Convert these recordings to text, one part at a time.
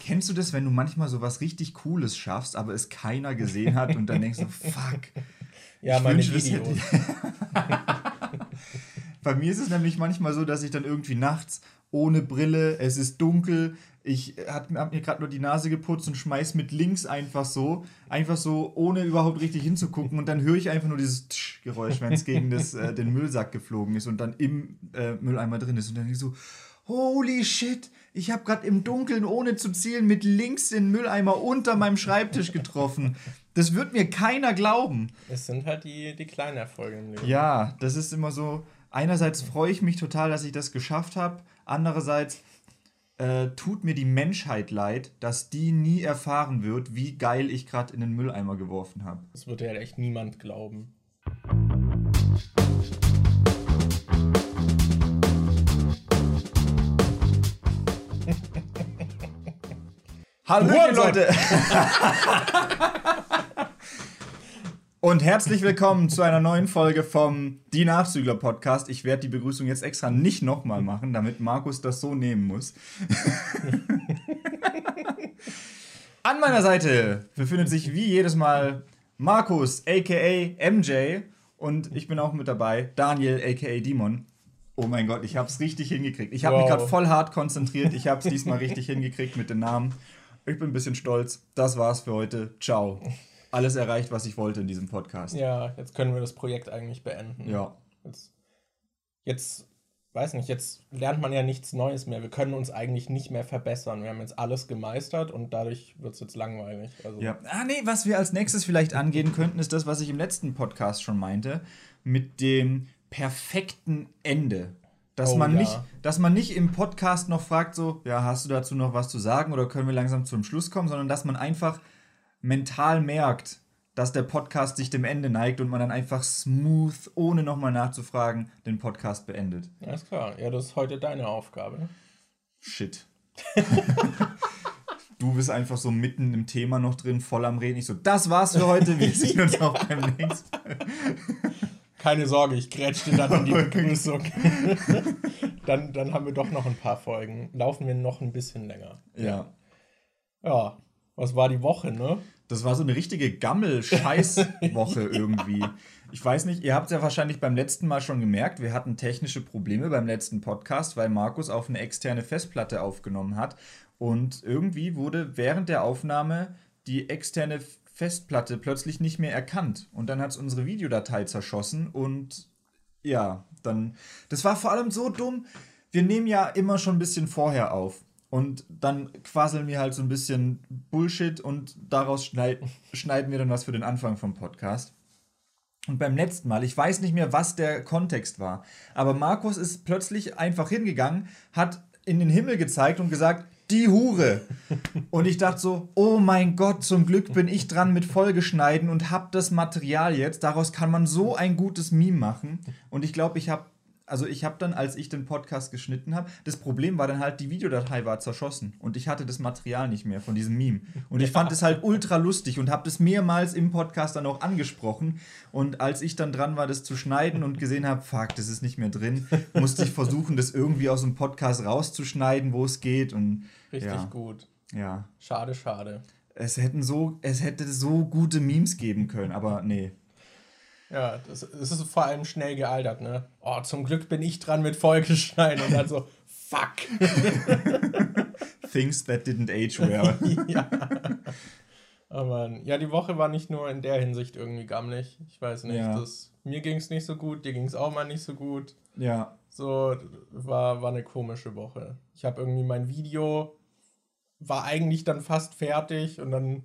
Kennst du das, wenn du manchmal so was richtig Cooles schaffst, aber es keiner gesehen hat und dann denkst du, fuck. Ja, meine wünsche, Videos. Bei mir ist es nämlich manchmal so, dass ich dann irgendwie nachts ohne Brille, es ist dunkel, ich habe hab mir gerade nur die Nase geputzt und schmeiß mit links einfach so, einfach so, ohne überhaupt richtig hinzugucken. Und dann höre ich einfach nur dieses Tsch Geräusch, wenn es gegen das, äh, den Müllsack geflogen ist und dann im äh, Mülleimer drin ist. Und dann ich so, holy shit, ich habe gerade im Dunkeln, ohne zu zielen, mit links den Mülleimer unter meinem Schreibtisch getroffen. Das wird mir keiner glauben. Es sind halt die, die kleinen Erfolge im Leben. Ja, das ist immer so. Einerseits freue ich mich total, dass ich das geschafft habe. Andererseits äh, tut mir die Menschheit leid, dass die nie erfahren wird, wie geil ich gerade in den Mülleimer geworfen habe. Das wird ja echt niemand glauben. Hallo Leute! Und herzlich willkommen zu einer neuen Folge vom Die Nachzügler Podcast. Ich werde die Begrüßung jetzt extra nicht nochmal machen, damit Markus das so nehmen muss. An meiner Seite befindet sich wie jedes Mal Markus, aka MJ. Und ich bin auch mit dabei, Daniel, aka Dimon. Oh mein Gott, ich habe es richtig hingekriegt. Ich habe wow. mich gerade voll hart konzentriert. Ich habe es diesmal richtig hingekriegt mit den Namen. Ich bin ein bisschen stolz. Das war's für heute. Ciao alles erreicht, was ich wollte in diesem Podcast. Ja, jetzt können wir das Projekt eigentlich beenden. Ja. Jetzt, jetzt, weiß nicht, jetzt lernt man ja nichts Neues mehr. Wir können uns eigentlich nicht mehr verbessern. Wir haben jetzt alles gemeistert und dadurch wird es jetzt langweilig. Also ja. Ah, nee, was wir als nächstes vielleicht angehen könnten, ist das, was ich im letzten Podcast schon meinte, mit dem perfekten Ende. Dass, oh, man ja. nicht, dass man nicht im Podcast noch fragt, so, ja, hast du dazu noch was zu sagen oder können wir langsam zum Schluss kommen, sondern dass man einfach mental merkt, dass der Podcast sich dem Ende neigt und man dann einfach smooth, ohne nochmal nachzufragen, den Podcast beendet. Alles klar. Ja, das ist heute deine Aufgabe. Shit. du bist einfach so mitten im Thema noch drin, voll am Reden. Ich so, das war's für heute. Wir sehen uns auch beim nächsten Keine Sorge, ich grätsch dir dann in die Begrüßung. dann, dann haben wir doch noch ein paar Folgen. Laufen wir noch ein bisschen länger. Ja. Ja, was war die Woche, ne? Das war so eine richtige Gammel-Scheiß-Woche irgendwie. Ich weiß nicht, ihr habt es ja wahrscheinlich beim letzten Mal schon gemerkt, wir hatten technische Probleme beim letzten Podcast, weil Markus auf eine externe Festplatte aufgenommen hat. Und irgendwie wurde während der Aufnahme die externe Festplatte plötzlich nicht mehr erkannt. Und dann hat es unsere Videodatei zerschossen und ja, dann. Das war vor allem so dumm. Wir nehmen ja immer schon ein bisschen vorher auf. Und dann quasseln wir halt so ein bisschen Bullshit und daraus schneid, schneiden wir dann was für den Anfang vom Podcast. Und beim letzten Mal, ich weiß nicht mehr, was der Kontext war, aber Markus ist plötzlich einfach hingegangen, hat in den Himmel gezeigt und gesagt, die Hure. Und ich dachte so, oh mein Gott, zum Glück bin ich dran mit Folgeschneiden und hab das Material jetzt. Daraus kann man so ein gutes Meme machen. Und ich glaube, ich habe also ich habe dann, als ich den Podcast geschnitten habe, das Problem war dann halt, die Videodatei war zerschossen und ich hatte das Material nicht mehr von diesem Meme. Und ich fand es halt ultra lustig und habe das mehrmals im Podcast dann auch angesprochen. Und als ich dann dran war, das zu schneiden und gesehen habe, fuck, das ist nicht mehr drin, musste ich versuchen, das irgendwie aus dem Podcast rauszuschneiden, wo es geht. Und, Richtig ja. gut. Ja. Schade, schade. Es hätten so, es hätte so gute Memes geben können, aber nee. Ja, das, das, ist vor allem schnell gealtert, ne? Oh, zum Glück bin ich dran mit Folgeschneiden und dann so, fuck. Things that didn't age well. ja. Aber ja, die Woche war nicht nur in der Hinsicht irgendwie gammelig. Ich weiß nicht, ja. das, mir ging es nicht so gut, dir ging es auch mal nicht so gut. Ja. So, war, war eine komische Woche. Ich habe irgendwie mein Video, war eigentlich dann fast fertig und dann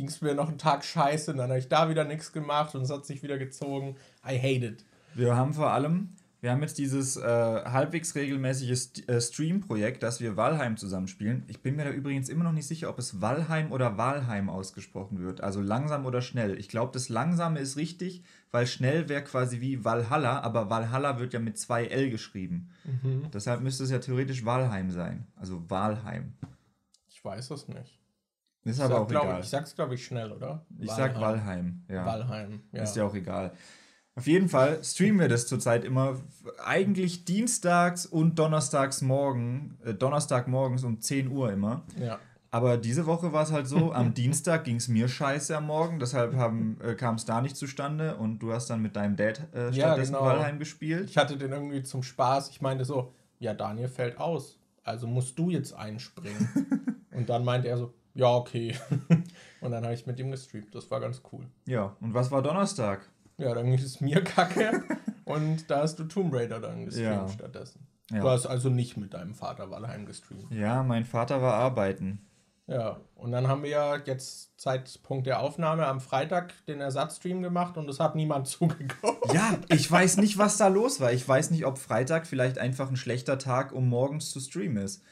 ging es mir noch einen Tag scheiße und dann habe ich da wieder nichts gemacht und es hat sich wieder gezogen. I hate it. Wir haben vor allem, wir haben jetzt dieses äh, halbwegs regelmäßige St äh, Stream-Projekt, dass wir Valheim zusammenspielen. Ich bin mir da übrigens immer noch nicht sicher, ob es Valheim oder Valheim ausgesprochen wird. Also langsam oder schnell. Ich glaube, das Langsame ist richtig, weil schnell wäre quasi wie Valhalla, aber Valhalla wird ja mit zwei L geschrieben. Mhm. Deshalb müsste es ja theoretisch Valheim sein. Also Valheim. Ich weiß es nicht. Ist ich aber sag, auch glaub, egal. Ich sag's, glaube ich, schnell, oder? Ich Walheim. sag Walheim. Ja. Walheim, ja. Ist ja auch egal. Auf jeden Fall streamen wir das zurzeit immer eigentlich dienstags und donnerstags morgen, äh, Donnerstagmorgens um 10 Uhr immer. Ja. Aber diese Woche war es halt so, am Dienstag ging es mir scheiße am Morgen, deshalb äh, kam es da nicht zustande und du hast dann mit deinem Dad äh, stattdessen ja, genau. Valheim gespielt. Ich hatte den irgendwie zum Spaß, ich meinte so, ja, Daniel fällt aus, also musst du jetzt einspringen. und dann meinte er so, ja, okay. und dann habe ich mit ihm gestreamt, das war ganz cool. Ja, und was war Donnerstag? Ja, dann ging es mir kacke und da hast du Tomb Raider dann gestreamt ja. stattdessen. Ja. Du hast also nicht mit deinem Vater Valheim gestreamt. Ja, mein Vater war arbeiten. Ja, und dann haben wir ja jetzt Zeitpunkt der Aufnahme am Freitag den Ersatzstream gemacht und es hat niemand zugeguckt. Ja, ich weiß nicht, was da los war. Ich weiß nicht, ob Freitag vielleicht einfach ein schlechter Tag, um morgens zu streamen ist.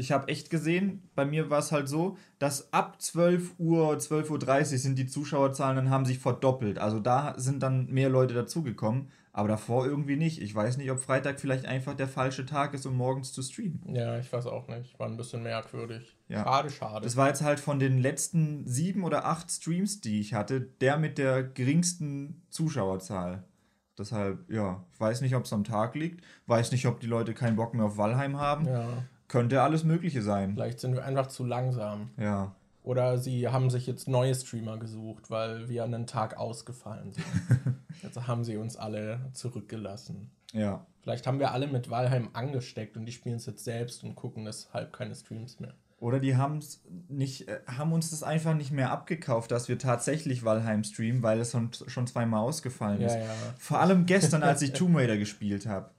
Ich habe echt gesehen, bei mir war es halt so, dass ab 12 Uhr, 12.30 Uhr sind die Zuschauerzahlen dann haben sich verdoppelt. Also da sind dann mehr Leute dazugekommen. Aber davor irgendwie nicht. Ich weiß nicht, ob Freitag vielleicht einfach der falsche Tag ist, um morgens zu streamen. Ja, ich weiß auch nicht. War ein bisschen merkwürdig. Ja. Schade, schade. Das war jetzt halt von den letzten sieben oder acht Streams, die ich hatte, der mit der geringsten Zuschauerzahl. Deshalb, ja, ich weiß nicht, ob es am Tag liegt. Weiß nicht, ob die Leute keinen Bock mehr auf Valheim haben. Ja. Könnte alles Mögliche sein. Vielleicht sind wir einfach zu langsam. Ja. Oder sie haben sich jetzt neue Streamer gesucht, weil wir einen Tag ausgefallen sind. jetzt haben sie uns alle zurückgelassen. Ja. Vielleicht haben wir alle mit Valheim angesteckt und die spielen es jetzt selbst und gucken deshalb keine Streams mehr. Oder die haben's nicht, äh, haben uns das einfach nicht mehr abgekauft, dass wir tatsächlich Valheim streamen, weil es schon, schon zweimal ausgefallen ist. Ja, ja. Vor allem gestern, als ich Tomb Raider gespielt habe.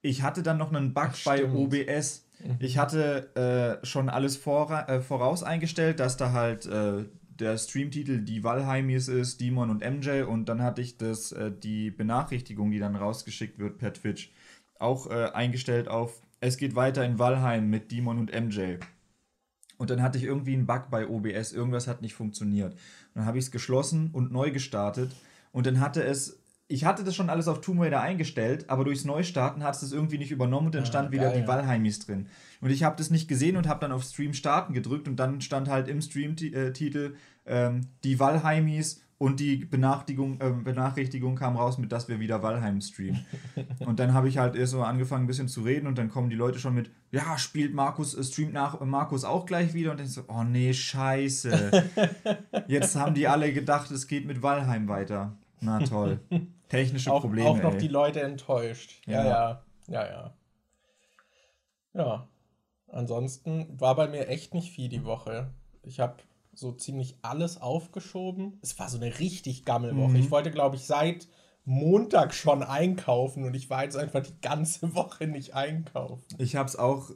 Ich hatte dann noch einen Bug Ach, bei OBS. Mhm. Ich hatte äh, schon alles vor, äh, voraus eingestellt, dass da halt äh, der Streamtitel die Valheimis ist, Demon und MJ und dann hatte ich das, äh, die Benachrichtigung, die dann rausgeschickt wird per Twitch, auch äh, eingestellt auf es geht weiter in Valheim mit Demon und MJ. Und dann hatte ich irgendwie einen Bug bei OBS, irgendwas hat nicht funktioniert. Dann habe ich es geschlossen und neu gestartet und dann hatte es ich hatte das schon alles auf Tomb Raider eingestellt, aber durchs Neustarten hat es das irgendwie nicht übernommen und dann ah, stand geil. wieder die Valheimis drin. Und ich habe das nicht gesehen und habe dann auf Stream starten gedrückt und dann stand halt im Stream-Titel ähm, die Valheimis und die Benachrichtigung, äh, Benachrichtigung kam raus, mit dass wir wieder Valheim streamen. und dann habe ich halt erst so angefangen, ein bisschen zu reden und dann kommen die Leute schon mit, ja, spielt Markus, äh, streamt nach Markus auch gleich wieder und dann so, oh nee, scheiße. Jetzt haben die alle gedacht, es geht mit Valheim weiter. Na toll. Technische auch, Probleme. Auch noch ey. die Leute enttäuscht. Ja, ja, ja, ja. Ja. Ansonsten war bei mir echt nicht viel die Woche. Ich habe so ziemlich alles aufgeschoben. Es war so eine richtig Gammelwoche. Mhm. Ich wollte, glaube ich, seit Montag schon einkaufen und ich war jetzt einfach die ganze Woche nicht einkaufen. Ich habe es auch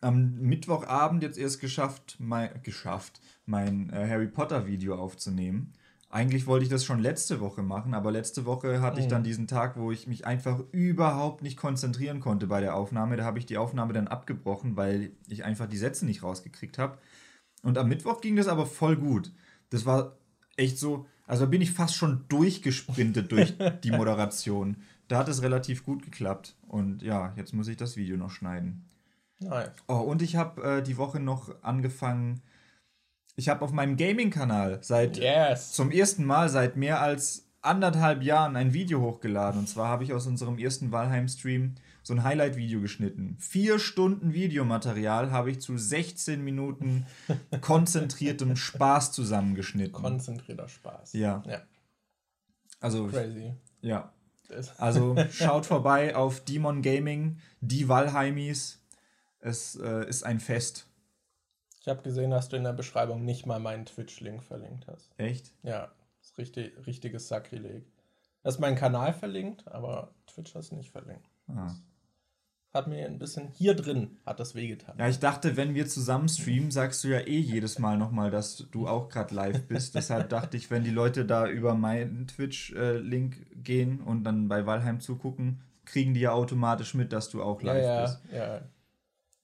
am Mittwochabend jetzt erst geschafft, mein, geschafft, mein äh, Harry Potter Video aufzunehmen. Eigentlich wollte ich das schon letzte Woche machen, aber letzte Woche hatte ich dann mhm. diesen Tag, wo ich mich einfach überhaupt nicht konzentrieren konnte bei der Aufnahme. Da habe ich die Aufnahme dann abgebrochen, weil ich einfach die Sätze nicht rausgekriegt habe. Und am Mittwoch ging das aber voll gut. Das war echt so, also da bin ich fast schon durchgesprintet durch die Moderation. Da hat es relativ gut geklappt. Und ja, jetzt muss ich das Video noch schneiden. Nice. Oh, und ich habe äh, die Woche noch angefangen, ich habe auf meinem Gaming-Kanal seit yes. zum ersten Mal seit mehr als anderthalb Jahren ein Video hochgeladen. Und zwar habe ich aus unserem ersten Valheim-Stream so ein Highlight-Video geschnitten. Vier Stunden Videomaterial habe ich zu 16 Minuten konzentriertem Spaß zusammengeschnitten. Konzentrierter Spaß. Ja. ja. Also. Crazy. Ja. Also schaut vorbei auf Demon Gaming, die Valheimis. Es äh, ist ein Fest. Ich habe gesehen, dass du in der Beschreibung nicht mal meinen Twitch-Link verlinkt hast. Echt? Ja, das ist richtig, richtiges Sakrileg. Du hast meinen Kanal verlinkt, aber Twitch hast du nicht verlinkt. Ah. Hat mir ein bisschen hier drin hat das wehgetan. Ja, ich dachte, wenn wir zusammen streamen, sagst du ja eh jedes Mal nochmal, dass du auch gerade live bist. Deshalb dachte ich, wenn die Leute da über meinen Twitch-Link gehen und dann bei Valheim zugucken, kriegen die ja automatisch mit, dass du auch live ja, bist. Ja, ja.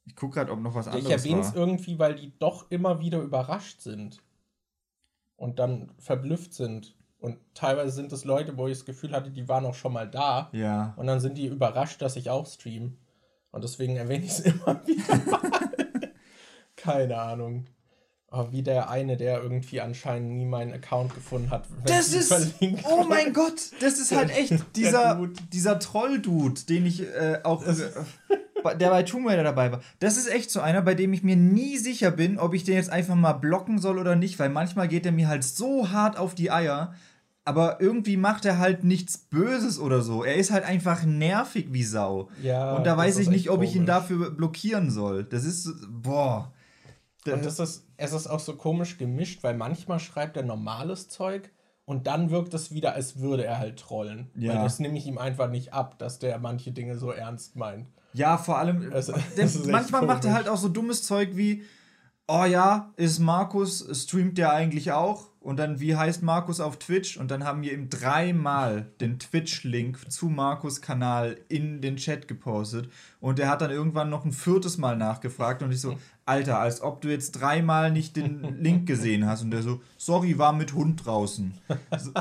Ich gucke gerade, ob noch was anderes Ich erwähne es irgendwie, weil die doch immer wieder überrascht sind. Und dann verblüfft sind. Und teilweise sind es Leute, wo ich das Gefühl hatte, die waren auch schon mal da. Ja. Und dann sind die überrascht, dass ich auch stream. Und deswegen erwähne ich es immer wieder. Keine Ahnung. Oh, wie der eine, der irgendwie anscheinend nie meinen Account gefunden hat. Das ist. Oh mein Gott, das ist halt echt dieser, dieser Troll-Dude, den ich äh, auch. Der bei Tomb Raider dabei war. Das ist echt so einer, bei dem ich mir nie sicher bin, ob ich den jetzt einfach mal blocken soll oder nicht, weil manchmal geht er mir halt so hart auf die Eier, aber irgendwie macht er halt nichts Böses oder so. Er ist halt einfach nervig wie Sau. Ja, und da weiß ich nicht, ob ich ihn dafür blockieren soll. Das ist, boah. Und das ist, es ist auch so komisch gemischt, weil manchmal schreibt er normales Zeug und dann wirkt es wieder, als würde er halt trollen. Ja. Weil das nehme ich ihm einfach nicht ab, dass der manche Dinge so ernst meint. Ja, vor allem, es, manchmal macht er halt auch so dummes Zeug wie, oh ja, ist Markus, streamt der eigentlich auch? Und dann, wie heißt Markus auf Twitch? Und dann haben wir ihm dreimal den Twitch-Link zu Markus Kanal in den Chat gepostet. Und er hat dann irgendwann noch ein viertes Mal nachgefragt. Und ich so, Alter, als ob du jetzt dreimal nicht den Link gesehen hast. Und der so, sorry, war mit Hund draußen. So,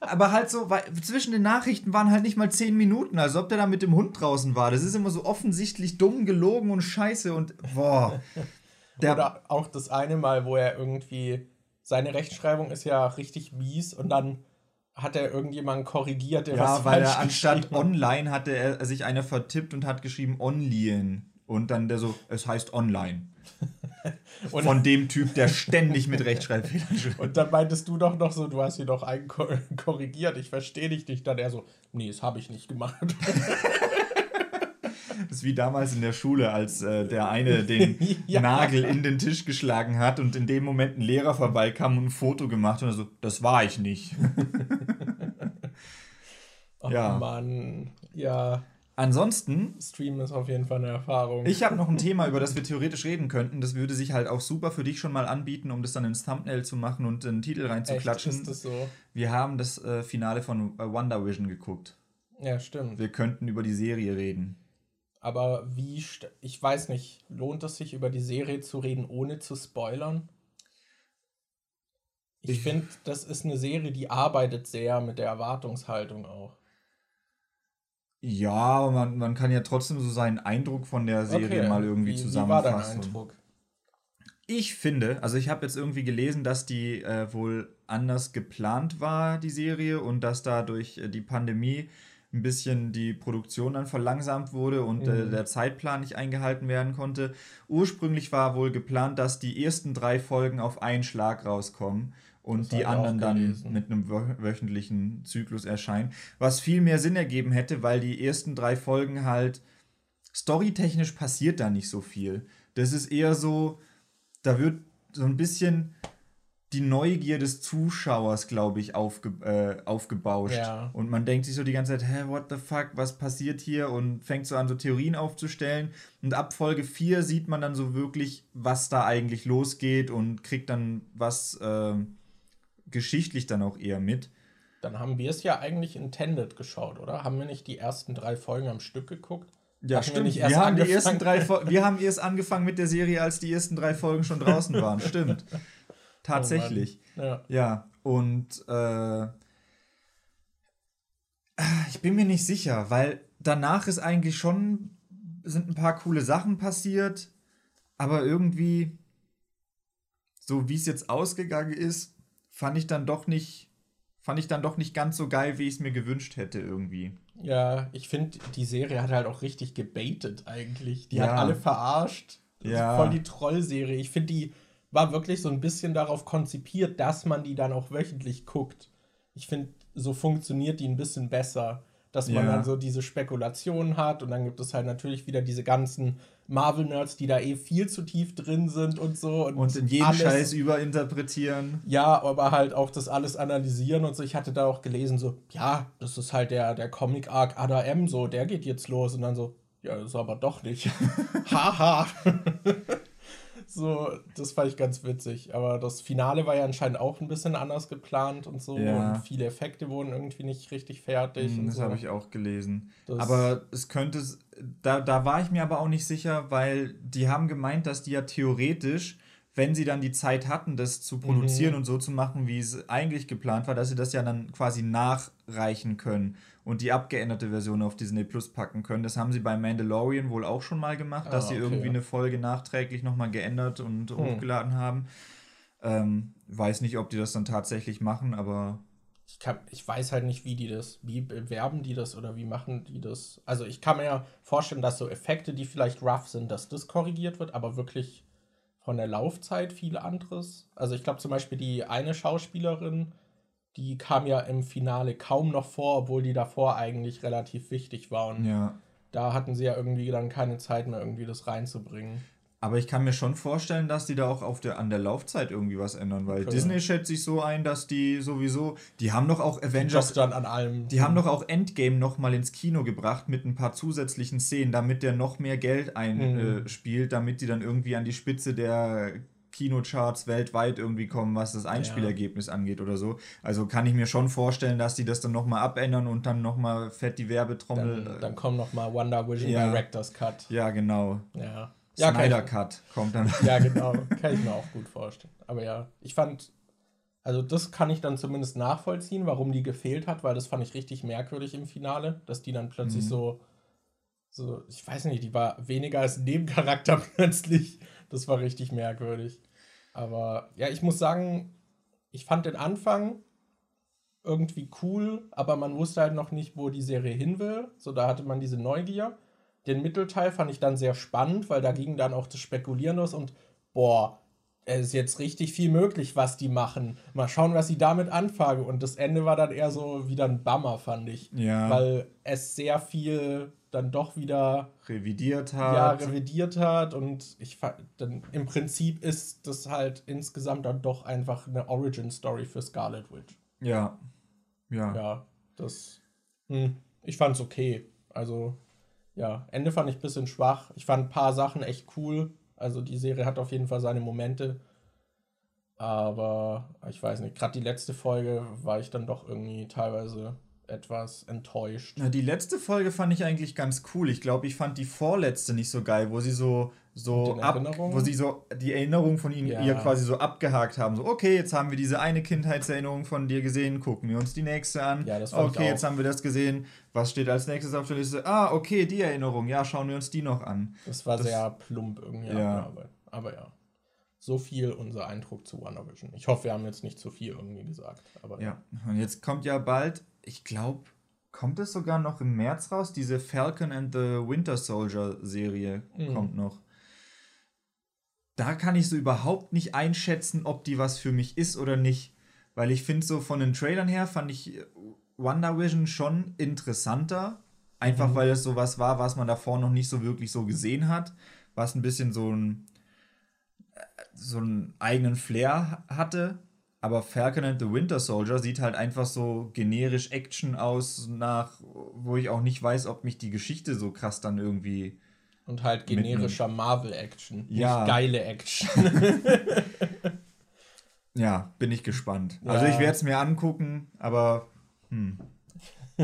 aber halt so, weil zwischen den Nachrichten waren halt nicht mal zehn Minuten, als ob der da mit dem Hund draußen war. Das ist immer so offensichtlich dumm, gelogen und scheiße. Und boah. Oder auch das eine Mal, wo er irgendwie seine Rechtschreibung ist ja richtig mies und dann hat er irgendjemanden korrigiert, der ja, weil er anstatt online hatte er sich einer vertippt und hat geschrieben online und dann der so es heißt online. Von dem Typ, der ständig mit Rechtschreibfehlern schreibt. Und dann meintest du doch noch so, du hast hier doch einen korrigiert, ich verstehe dich nicht. Dann er so, nee, das habe ich nicht gemacht. Ist wie damals in der Schule, als äh, der eine den ja. Nagel in den Tisch geschlagen hat und in dem Moment ein Lehrer vorbeikam und ein Foto gemacht und er so, das war ich nicht. oh ja. Mann, ja. Ansonsten. Stream ist auf jeden Fall eine Erfahrung. Ich habe noch ein Thema, über das wir theoretisch reden könnten. Das würde sich halt auch super für dich schon mal anbieten, um das dann ins Thumbnail zu machen und einen Titel reinzuklatschen. Echt? Ist das so? Wir haben das äh, Finale von äh, Wonder Vision geguckt. Ja, stimmt. Wir könnten über die Serie reden. Aber wie, ich weiß nicht, lohnt es sich über die Serie zu reden, ohne zu spoilern? Ich, ich finde, das ist eine Serie, die arbeitet sehr mit der Erwartungshaltung auch. Ja, aber man, man kann ja trotzdem so seinen Eindruck von der Serie okay. mal irgendwie wie, zusammenfassen. Wie war dein Eindruck? Ich finde, also ich habe jetzt irgendwie gelesen, dass die äh, wohl anders geplant war, die Serie, und dass dadurch äh, die Pandemie ein bisschen die Produktion dann verlangsamt wurde und äh, mhm. äh, der Zeitplan nicht eingehalten werden konnte. Ursprünglich war wohl geplant, dass die ersten drei Folgen auf einen Schlag rauskommen und die anderen dann mit einem wöchentlichen Zyklus erscheinen. Was viel mehr Sinn ergeben hätte, weil die ersten drei Folgen halt storytechnisch passiert da nicht so viel. Das ist eher so, da wird so ein bisschen die Neugier des Zuschauers, glaube ich, aufge, äh, aufgebauscht. Ja. Und man denkt sich so die ganze Zeit, hä, what the fuck, was passiert hier? Und fängt so an, so Theorien aufzustellen. Und ab Folge 4 sieht man dann so wirklich, was da eigentlich losgeht und kriegt dann was äh, geschichtlich dann auch eher mit. Dann haben wir es ja eigentlich intended geschaut, oder? Haben wir nicht die ersten drei Folgen am Stück geguckt? Ja, Hatten stimmt. Wir, wir haben, die ersten drei wir haben erst angefangen mit der Serie, als die ersten drei Folgen schon draußen waren. stimmt. Tatsächlich. Oh ja. ja. Und äh, ich bin mir nicht sicher, weil danach ist eigentlich schon sind ein paar coole Sachen passiert, aber irgendwie so wie es jetzt ausgegangen ist, fand ich dann doch nicht fand ich dann doch nicht ganz so geil, wie ich es mir gewünscht hätte irgendwie. Ja, ich finde, die Serie hat halt auch richtig gebaitet eigentlich. Die ja. hat alle verarscht. Ja. Voll die Trollserie. Ich finde die war wirklich so ein bisschen darauf konzipiert, dass man die dann auch wöchentlich guckt. Ich finde, so funktioniert die ein bisschen besser, dass man ja. dann so diese Spekulationen hat und dann gibt es halt natürlich wieder diese ganzen Marvel-Nerds, die da eh viel zu tief drin sind und so. Und, und in jedem alles, Scheiß überinterpretieren. Ja, aber halt auch das alles analysieren und so. Ich hatte da auch gelesen, so, ja, das ist halt der, der Comic-Arc Ada M, so, der geht jetzt los. Und dann so, ja, das ist aber doch nicht. Haha. So, das fand ich ganz witzig. Aber das Finale war ja anscheinend auch ein bisschen anders geplant und so. Ja. Und viele Effekte wurden irgendwie nicht richtig fertig. Mm, das so. habe ich auch gelesen. Das aber es könnte, da, da war ich mir aber auch nicht sicher, weil die haben gemeint, dass die ja theoretisch wenn sie dann die Zeit hatten, das zu produzieren mhm. und so zu machen, wie es eigentlich geplant war, dass sie das ja dann quasi nachreichen können und die abgeänderte Version auf Disney Plus packen können. Das haben sie bei Mandalorian wohl auch schon mal gemacht, ah, dass sie okay, irgendwie ja. eine Folge nachträglich nochmal geändert und hm. hochgeladen haben. Ähm, weiß nicht, ob die das dann tatsächlich machen, aber ich, kann, ich weiß halt nicht, wie die das, wie bewerben die das oder wie machen die das. Also ich kann mir ja vorstellen, dass so Effekte, die vielleicht rough sind, dass das korrigiert wird, aber wirklich von der Laufzeit viel anderes. Also ich glaube zum Beispiel die eine Schauspielerin, die kam ja im Finale kaum noch vor, obwohl die davor eigentlich relativ wichtig war. Und ja. da hatten sie ja irgendwie dann keine Zeit mehr, irgendwie das reinzubringen. Aber ich kann mir schon vorstellen, dass die da auch auf der, an der Laufzeit irgendwie was ändern, weil okay. Disney schätzt sich so ein, dass die sowieso, die haben doch auch Avengers, dann an allem. Die haben doch auch Endgame noch mal ins Kino gebracht mit ein paar zusätzlichen Szenen, damit der noch mehr Geld einspielt, mhm. äh, damit die dann irgendwie an die Spitze der Kinocharts weltweit irgendwie kommen, was das Einspielergebnis ja. angeht oder so. Also kann ich mir schon vorstellen, dass die das dann nochmal abändern und dann nochmal fett die Werbetrommel. Dann, dann kommt nochmal Wonder Vision ja. Director's Cut. Ja, genau. Ja. Ja, Snyder Cut kommt dann. Ja, genau. Kann ich mir auch gut vorstellen. Aber ja, ich fand, also das kann ich dann zumindest nachvollziehen, warum die gefehlt hat, weil das fand ich richtig merkwürdig im Finale, dass die dann plötzlich mhm. so, so, ich weiß nicht, die war weniger als Nebencharakter plötzlich. Das war richtig merkwürdig. Aber ja, ich muss sagen, ich fand den Anfang irgendwie cool, aber man wusste halt noch nicht, wo die Serie hin will. So, da hatte man diese Neugier. Den Mittelteil fand ich dann sehr spannend, weil da ging dann auch das Spekulieren los und boah, es ist jetzt richtig viel möglich, was die machen. Mal schauen, was sie damit anfangen. Und das Ende war dann eher so wieder ein Bummer, fand ich. Ja. Weil es sehr viel dann doch wieder revidiert hat. Ja, revidiert hat. Und ich dann im Prinzip ist das halt insgesamt dann doch einfach eine Origin-Story für Scarlet Witch. Ja. Ja. Ja, das. Hm, ich fand's okay. Also ja, Ende fand ich ein bisschen schwach. Ich fand ein paar Sachen echt cool. Also die Serie hat auf jeden Fall seine Momente. Aber ich weiß nicht, gerade die letzte Folge war ich dann doch irgendwie teilweise etwas enttäuscht. Na, die letzte Folge fand ich eigentlich ganz cool. Ich glaube, ich fand die vorletzte nicht so geil, wo sie so so ab, wo sie so die Erinnerung von ihnen ja. ihr quasi so abgehakt haben. So, okay, jetzt haben wir diese eine Kindheitserinnerung von dir gesehen, gucken wir uns die nächste an. Ja, das okay, jetzt haben wir das gesehen. Was steht als nächstes auf der Liste? Ah, okay, die Erinnerung. Ja, schauen wir uns die noch an. Das war das, sehr plump irgendwie. Ja. Aber, aber ja. So viel unser Eindruck zu WandaVision. Ich hoffe, wir haben jetzt nicht zu viel irgendwie gesagt. Aber ja, und jetzt kommt ja bald, ich glaube, kommt es sogar noch im März raus, diese Falcon and the Winter Soldier Serie mhm. kommt noch da kann ich so überhaupt nicht einschätzen, ob die was für mich ist oder nicht. Weil ich finde so von den Trailern her fand ich Wonder Vision schon interessanter. Einfach mhm. weil es so was war, was man davor noch nicht so wirklich so gesehen hat. Was ein bisschen so ein so einen eigenen Flair hatte. Aber Falcon and the Winter Soldier sieht halt einfach so generisch Action aus, nach, wo ich auch nicht weiß, ob mich die Geschichte so krass dann irgendwie und halt generischer Marvel-Action. Ja. Nicht geile Action. ja, bin ich gespannt. Ja. Also ich werde es mir angucken, aber hm,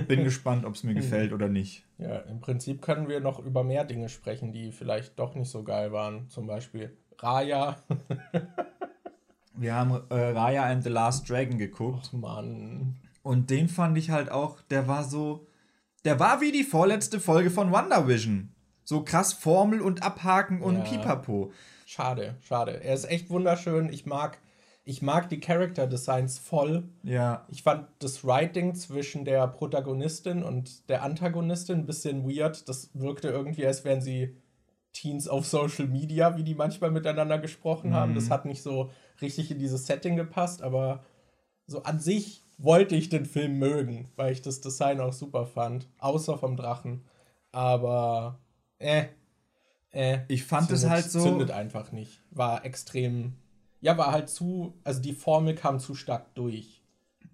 bin gespannt, ob es mir gefällt oder nicht. Ja, im Prinzip können wir noch über mehr Dinge sprechen, die vielleicht doch nicht so geil waren. Zum Beispiel Raya. wir haben äh, Raya and the Last Dragon geguckt. Ach Mann. Und den fand ich halt auch, der war so, der war wie die vorletzte Folge von WandaVision. So krass Formel und Abhaken und ja. Pipapo. Schade, schade. Er ist echt wunderschön. Ich mag, ich mag die Character Designs voll. Ja. Ich fand das Writing zwischen der Protagonistin und der Antagonistin ein bisschen weird. Das wirkte irgendwie, als wären sie Teens auf Social Media, wie die manchmal miteinander gesprochen mhm. haben. Das hat nicht so richtig in dieses Setting gepasst, aber so an sich wollte ich den Film mögen, weil ich das Design auch super fand. Außer vom Drachen. Aber äh, äh. Ich fand es halt so. Zündet einfach nicht. War extrem. Ja, war halt zu. Also die Formel kam zu stark durch.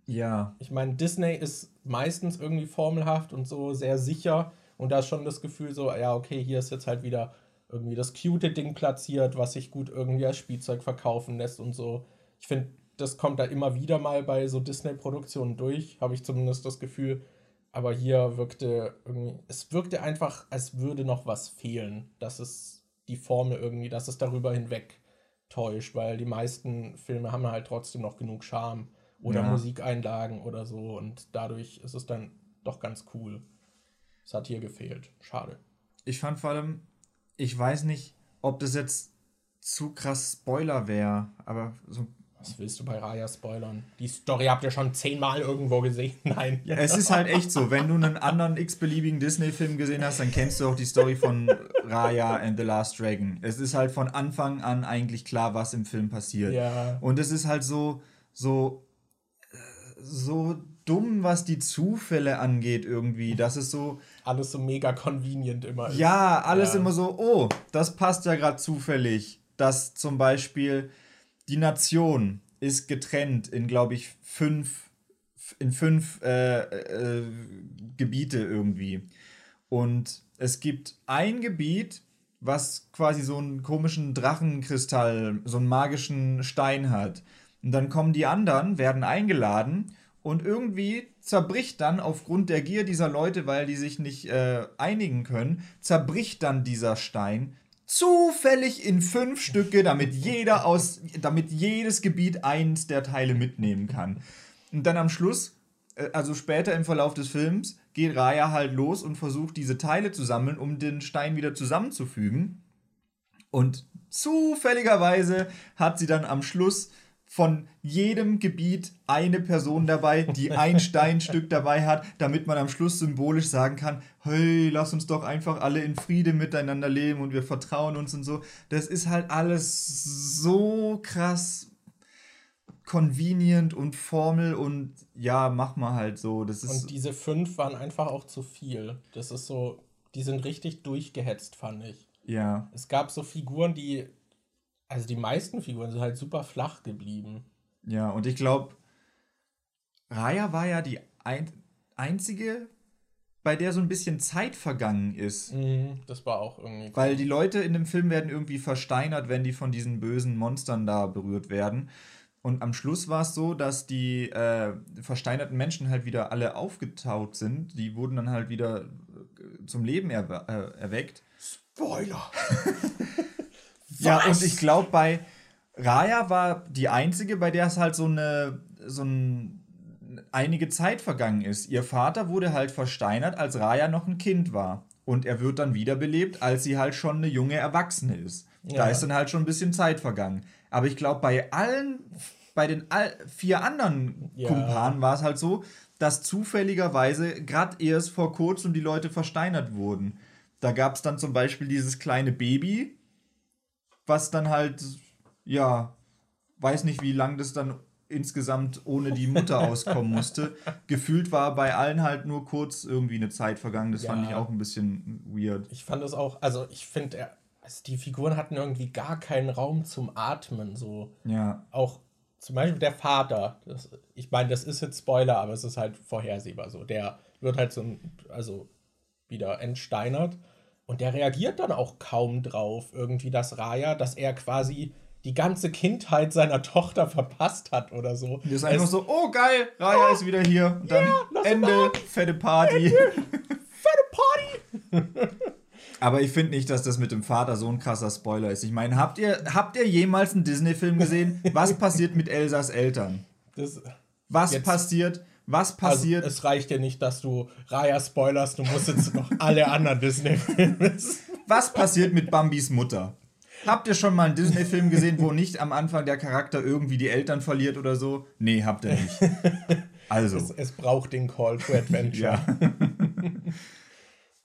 Ja. Ich meine, Disney ist meistens irgendwie formelhaft und so sehr sicher. Und da ist schon das Gefühl so, ja, okay, hier ist jetzt halt wieder irgendwie das cute Ding platziert, was sich gut irgendwie als Spielzeug verkaufen lässt und so. Ich finde, das kommt da immer wieder mal bei so Disney-Produktionen durch, habe ich zumindest das Gefühl. Aber hier wirkte irgendwie, es wirkte einfach, als würde noch was fehlen, dass es die Formel irgendwie, dass es darüber hinweg täuscht, weil die meisten Filme haben halt trotzdem noch genug Charme oder ja. Musikeinlagen oder so und dadurch ist es dann doch ganz cool. Es hat hier gefehlt. Schade. Ich fand vor allem, ich weiß nicht, ob das jetzt zu krass Spoiler wäre, aber so Was willst du bei Raya spoilern? Die Story habt ihr schon zehnmal irgendwo gesehen. Nein. Ja, es ist halt echt so, wenn du einen anderen x-beliebigen Disney-Film gesehen hast, dann kennst du auch die Story von Raya and the Last Dragon. Es ist halt von Anfang an eigentlich klar, was im Film passiert. Ja. Und es ist halt so, so, so dumm, was die Zufälle angeht, irgendwie. Das ist so. Alles so mega convenient immer. Ist. Ja, alles ja. immer so, oh, das passt ja gerade zufällig. Dass zum Beispiel die Nation ist getrennt in, glaube ich, fünf, in fünf äh, äh, Gebiete irgendwie. Und es gibt ein Gebiet, was quasi so einen komischen Drachenkristall, so einen magischen Stein hat. Und dann kommen die anderen, werden eingeladen und irgendwie zerbricht dann aufgrund der Gier dieser Leute, weil die sich nicht äh, einigen können, zerbricht dann dieser Stein zufällig in fünf Stücke, damit jeder aus, damit jedes Gebiet eins der Teile mitnehmen kann. Und dann am Schluss, äh, also später im Verlauf des Films, geht Raya halt los und versucht diese Teile zu sammeln, um den Stein wieder zusammenzufügen. Und zufälligerweise hat sie dann am Schluss von jedem Gebiet eine Person dabei, die ein Steinstück dabei hat, damit man am Schluss symbolisch sagen kann, hey, lass uns doch einfach alle in Friede miteinander leben und wir vertrauen uns und so. Das ist halt alles so krass convenient und Formel und ja, mach mal halt so. Das ist und diese fünf waren einfach auch zu viel. Das ist so, die sind richtig durchgehetzt, fand ich. Ja. Es gab so Figuren, die also die meisten Figuren sind halt super flach geblieben. Ja, und ich glaube, Raya war ja die ein einzige, bei der so ein bisschen Zeit vergangen ist. Mhm, das war auch irgendwie. Weil die Leute in dem Film werden irgendwie versteinert, wenn die von diesen bösen Monstern da berührt werden. Und am Schluss war es so, dass die äh, versteinerten Menschen halt wieder alle aufgetaut sind. Die wurden dann halt wieder äh, zum Leben er äh, erweckt. Spoiler! Ja, und ich glaube, bei Raya war die einzige, bei der es halt so eine, so ein, einige Zeit vergangen ist. Ihr Vater wurde halt versteinert, als Raya noch ein Kind war. Und er wird dann wiederbelebt, als sie halt schon eine junge Erwachsene ist. Ja. Da ist dann halt schon ein bisschen Zeit vergangen. Aber ich glaube, bei allen, bei den all, vier anderen ja. Kumpanen war es halt so, dass zufälligerweise gerade erst vor kurzem die Leute versteinert wurden. Da gab es dann zum Beispiel dieses kleine Baby, was dann halt, ja, weiß nicht, wie lang das dann insgesamt ohne die Mutter auskommen musste. Gefühlt war bei allen halt nur kurz irgendwie eine Zeit vergangen. Das ja. fand ich auch ein bisschen weird. Ich fand das auch, also ich finde, also die Figuren hatten irgendwie gar keinen Raum zum Atmen. So. Ja. Auch zum Beispiel der Vater. Das, ich meine, das ist jetzt Spoiler, aber es ist halt vorhersehbar so. Der wird halt so, also wieder entsteinert und der reagiert dann auch kaum drauf, irgendwie, dass Raya, dass er quasi die ganze Kindheit seiner Tochter verpasst hat oder so. Das ist einfach so, oh geil, Raya oh, ist wieder hier. Und dann yeah, Ende, fette Party. fette Party. Aber ich finde nicht, dass das mit dem Vater so ein krasser Spoiler ist. Ich meine, habt ihr, habt ihr jemals einen Disney-Film gesehen? Was passiert mit Elsas Eltern? Das, Was passiert? Was also, passiert? Also, es reicht ja nicht, dass du Raya spoilerst, du musst jetzt noch alle anderen Disney-Filme. Was passiert mit Bambis Mutter? Habt ihr schon mal einen Disney-Film gesehen, wo nicht am Anfang der Charakter irgendwie die Eltern verliert oder so? Nee, habt ihr nicht. Also. Es, es braucht den Call to Adventure. ja.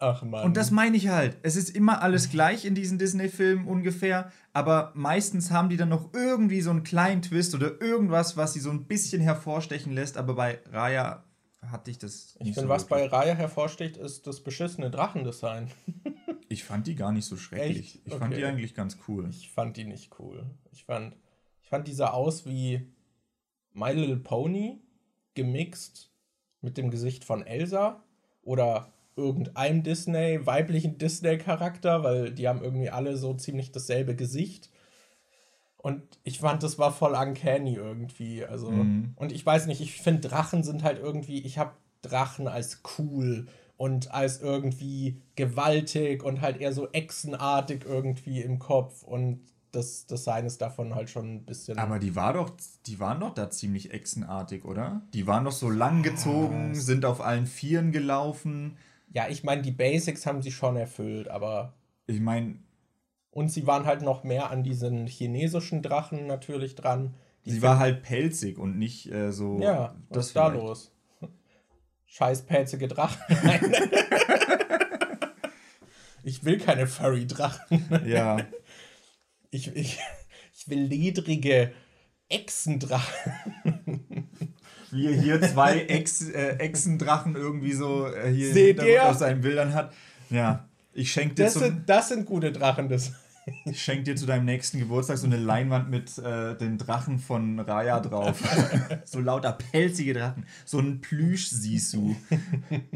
Ach man. Und das meine ich halt. Es ist immer alles gleich in diesen Disney-Filmen ungefähr, aber meistens haben die dann noch irgendwie so einen kleinen Twist oder irgendwas, was sie so ein bisschen hervorstechen lässt. Aber bei Raya hatte ich das. Ich finde, so was bei Raya hervorsticht, ist das beschissene Drachendesign. ich fand die gar nicht so schrecklich. Echt? Ich okay. fand die eigentlich ganz cool. Ich fand die nicht cool. Ich fand, ich fand die sah aus wie My Little Pony gemixt mit dem Gesicht von Elsa oder irgendeinem Disney, weiblichen Disney-Charakter, weil die haben irgendwie alle so ziemlich dasselbe Gesicht. Und ich fand, das war voll uncanny irgendwie. Also, mhm. und ich weiß nicht, ich finde, Drachen sind halt irgendwie, ich habe Drachen als cool und als irgendwie gewaltig und halt eher so echsenartig irgendwie im Kopf. Und das Design ist davon halt schon ein bisschen. Aber die war doch, die waren doch da ziemlich echsenartig, oder? Die waren doch so langgezogen, sind auf allen Vieren gelaufen. Ja, ich meine, die Basics haben sie schon erfüllt, aber. Ich meine. Und sie waren halt noch mehr an diesen chinesischen Drachen natürlich dran. Sie war halt pelzig und nicht äh, so. Ja, was ist da los? Scheiß pelzige Drachen. ich will keine Furry-Drachen. Ja. Ich, ich, ich will ledrige Echsendrachen. Wie er hier zwei Ex, äh, Echsendrachen irgendwie so äh, hier Seht ihr? auf seinen Bildern hat. Ja, ich schenke dir das sind, das sind gute Drachen. Das. Ich schenke dir zu deinem nächsten Geburtstag so eine Leinwand mit äh, den Drachen von Raya drauf. so lauter pelzige Drachen. So ein Plüsch-Sisu.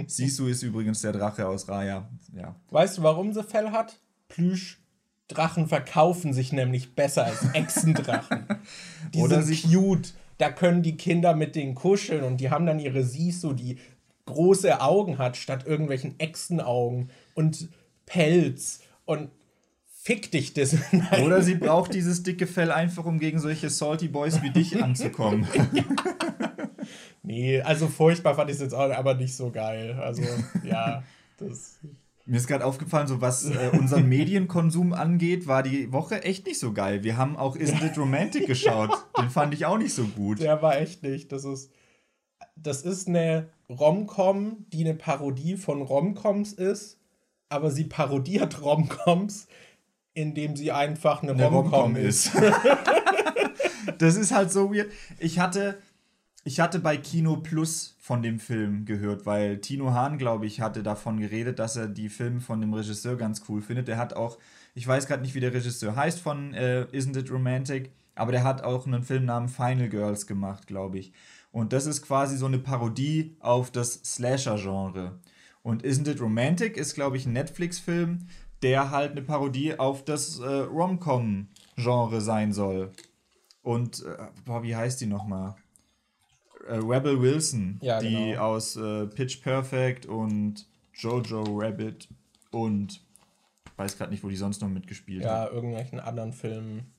Sisu ist übrigens der Drache aus Raya. Ja. Weißt du, warum sie Fell hat? Plüsch Drachen verkaufen sich nämlich besser als Echsendrachen. die Oder sind cute. Da können die Kinder mit denen kuscheln und die haben dann ihre Sisu, die große Augen hat, statt irgendwelchen Echsenaugen und Pelz und fick dich das. Oder sie braucht dieses dicke Fell einfach, um gegen solche Salty Boys wie dich anzukommen. nee, also furchtbar fand ich es jetzt auch, aber nicht so geil. Also, ja, das. Mir ist gerade aufgefallen, so was äh, unseren Medienkonsum angeht, war die Woche echt nicht so geil. Wir haben auch Isn't It Romantic geschaut. Den fand ich auch nicht so gut. Der war echt nicht. Das ist, das ist eine Romcom, die eine Parodie von Romcoms ist, aber sie parodiert Romcoms, indem sie einfach eine, eine Romcom, Romcom ist. das ist halt so weird. Ich hatte ich hatte bei Kino Plus von dem Film gehört, weil Tino Hahn, glaube ich, hatte davon geredet, dass er die Filme von dem Regisseur ganz cool findet. Der hat auch, ich weiß gerade nicht, wie der Regisseur heißt von äh, Isn't It Romantic, aber der hat auch einen Film namens Final Girls gemacht, glaube ich. Und das ist quasi so eine Parodie auf das Slasher-Genre. Und Isn't It Romantic ist, glaube ich, ein Netflix-Film, der halt eine Parodie auf das äh, Rom-Com-Genre sein soll. Und, äh, boah, wie heißt die nochmal? Äh, Rebel Wilson, ja, die genau. aus äh, Pitch Perfect und Jojo Rabbit und weiß gerade nicht, wo die sonst noch mitgespielt ja, hat. Ja, irgendwelchen anderen Filmen.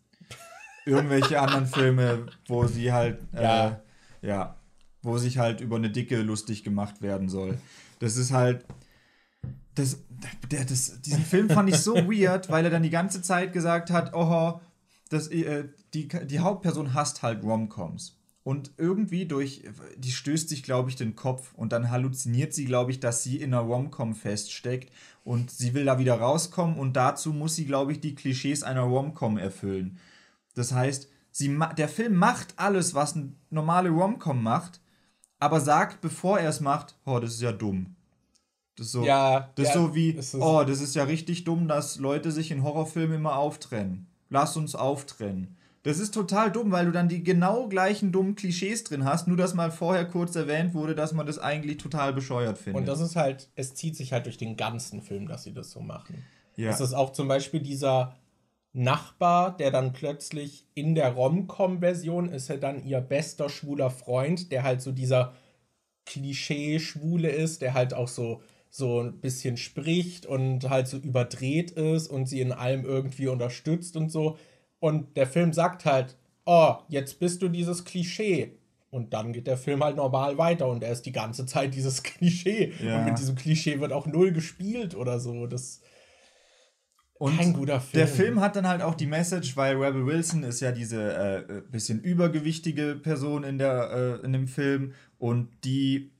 Irgendwelche anderen Filme, wo sie halt, äh, ja. ja, wo sich halt über eine Dicke lustig gemacht werden soll. Das ist halt, das, der, das, diesen Film fand ich so weird, weil er dann die ganze Zeit gesagt hat, oh, das, äh, die, die Hauptperson hasst halt Romcoms. Und irgendwie durch, die stößt sich, glaube ich, den Kopf und dann halluziniert sie, glaube ich, dass sie in einer Romcom feststeckt und sie will da wieder rauskommen und dazu muss sie, glaube ich, die Klischees einer Romcom erfüllen. Das heißt, sie der Film macht alles, was eine normale Romcom macht, aber sagt, bevor er es macht, oh, das ist ja dumm. Das ist so, ja, das ist ja, so wie, ist oh, das ist ja richtig dumm, dass Leute sich in Horrorfilmen immer auftrennen. Lass uns auftrennen. Das ist total dumm, weil du dann die genau gleichen dummen Klischees drin hast, nur dass mal vorher kurz erwähnt wurde, dass man das eigentlich total bescheuert findet. Und das ist halt, es zieht sich halt durch den ganzen Film, dass sie das so machen. Ja. Das ist auch zum Beispiel dieser Nachbar, der dann plötzlich in der Rom-Com-Version ist er dann ihr bester schwuler Freund, der halt so dieser Klischee-Schwule ist, der halt auch so so ein bisschen spricht und halt so überdreht ist und sie in allem irgendwie unterstützt und so. Und der Film sagt halt, oh, jetzt bist du dieses Klischee. Und dann geht der Film halt normal weiter und er ist die ganze Zeit dieses Klischee. Ja. Und mit diesem Klischee wird auch null gespielt oder so. Das und kein guter Film. Der Film hat dann halt auch die Message, weil Rebel Wilson ist ja diese äh, bisschen übergewichtige Person in, der, äh, in dem Film und die.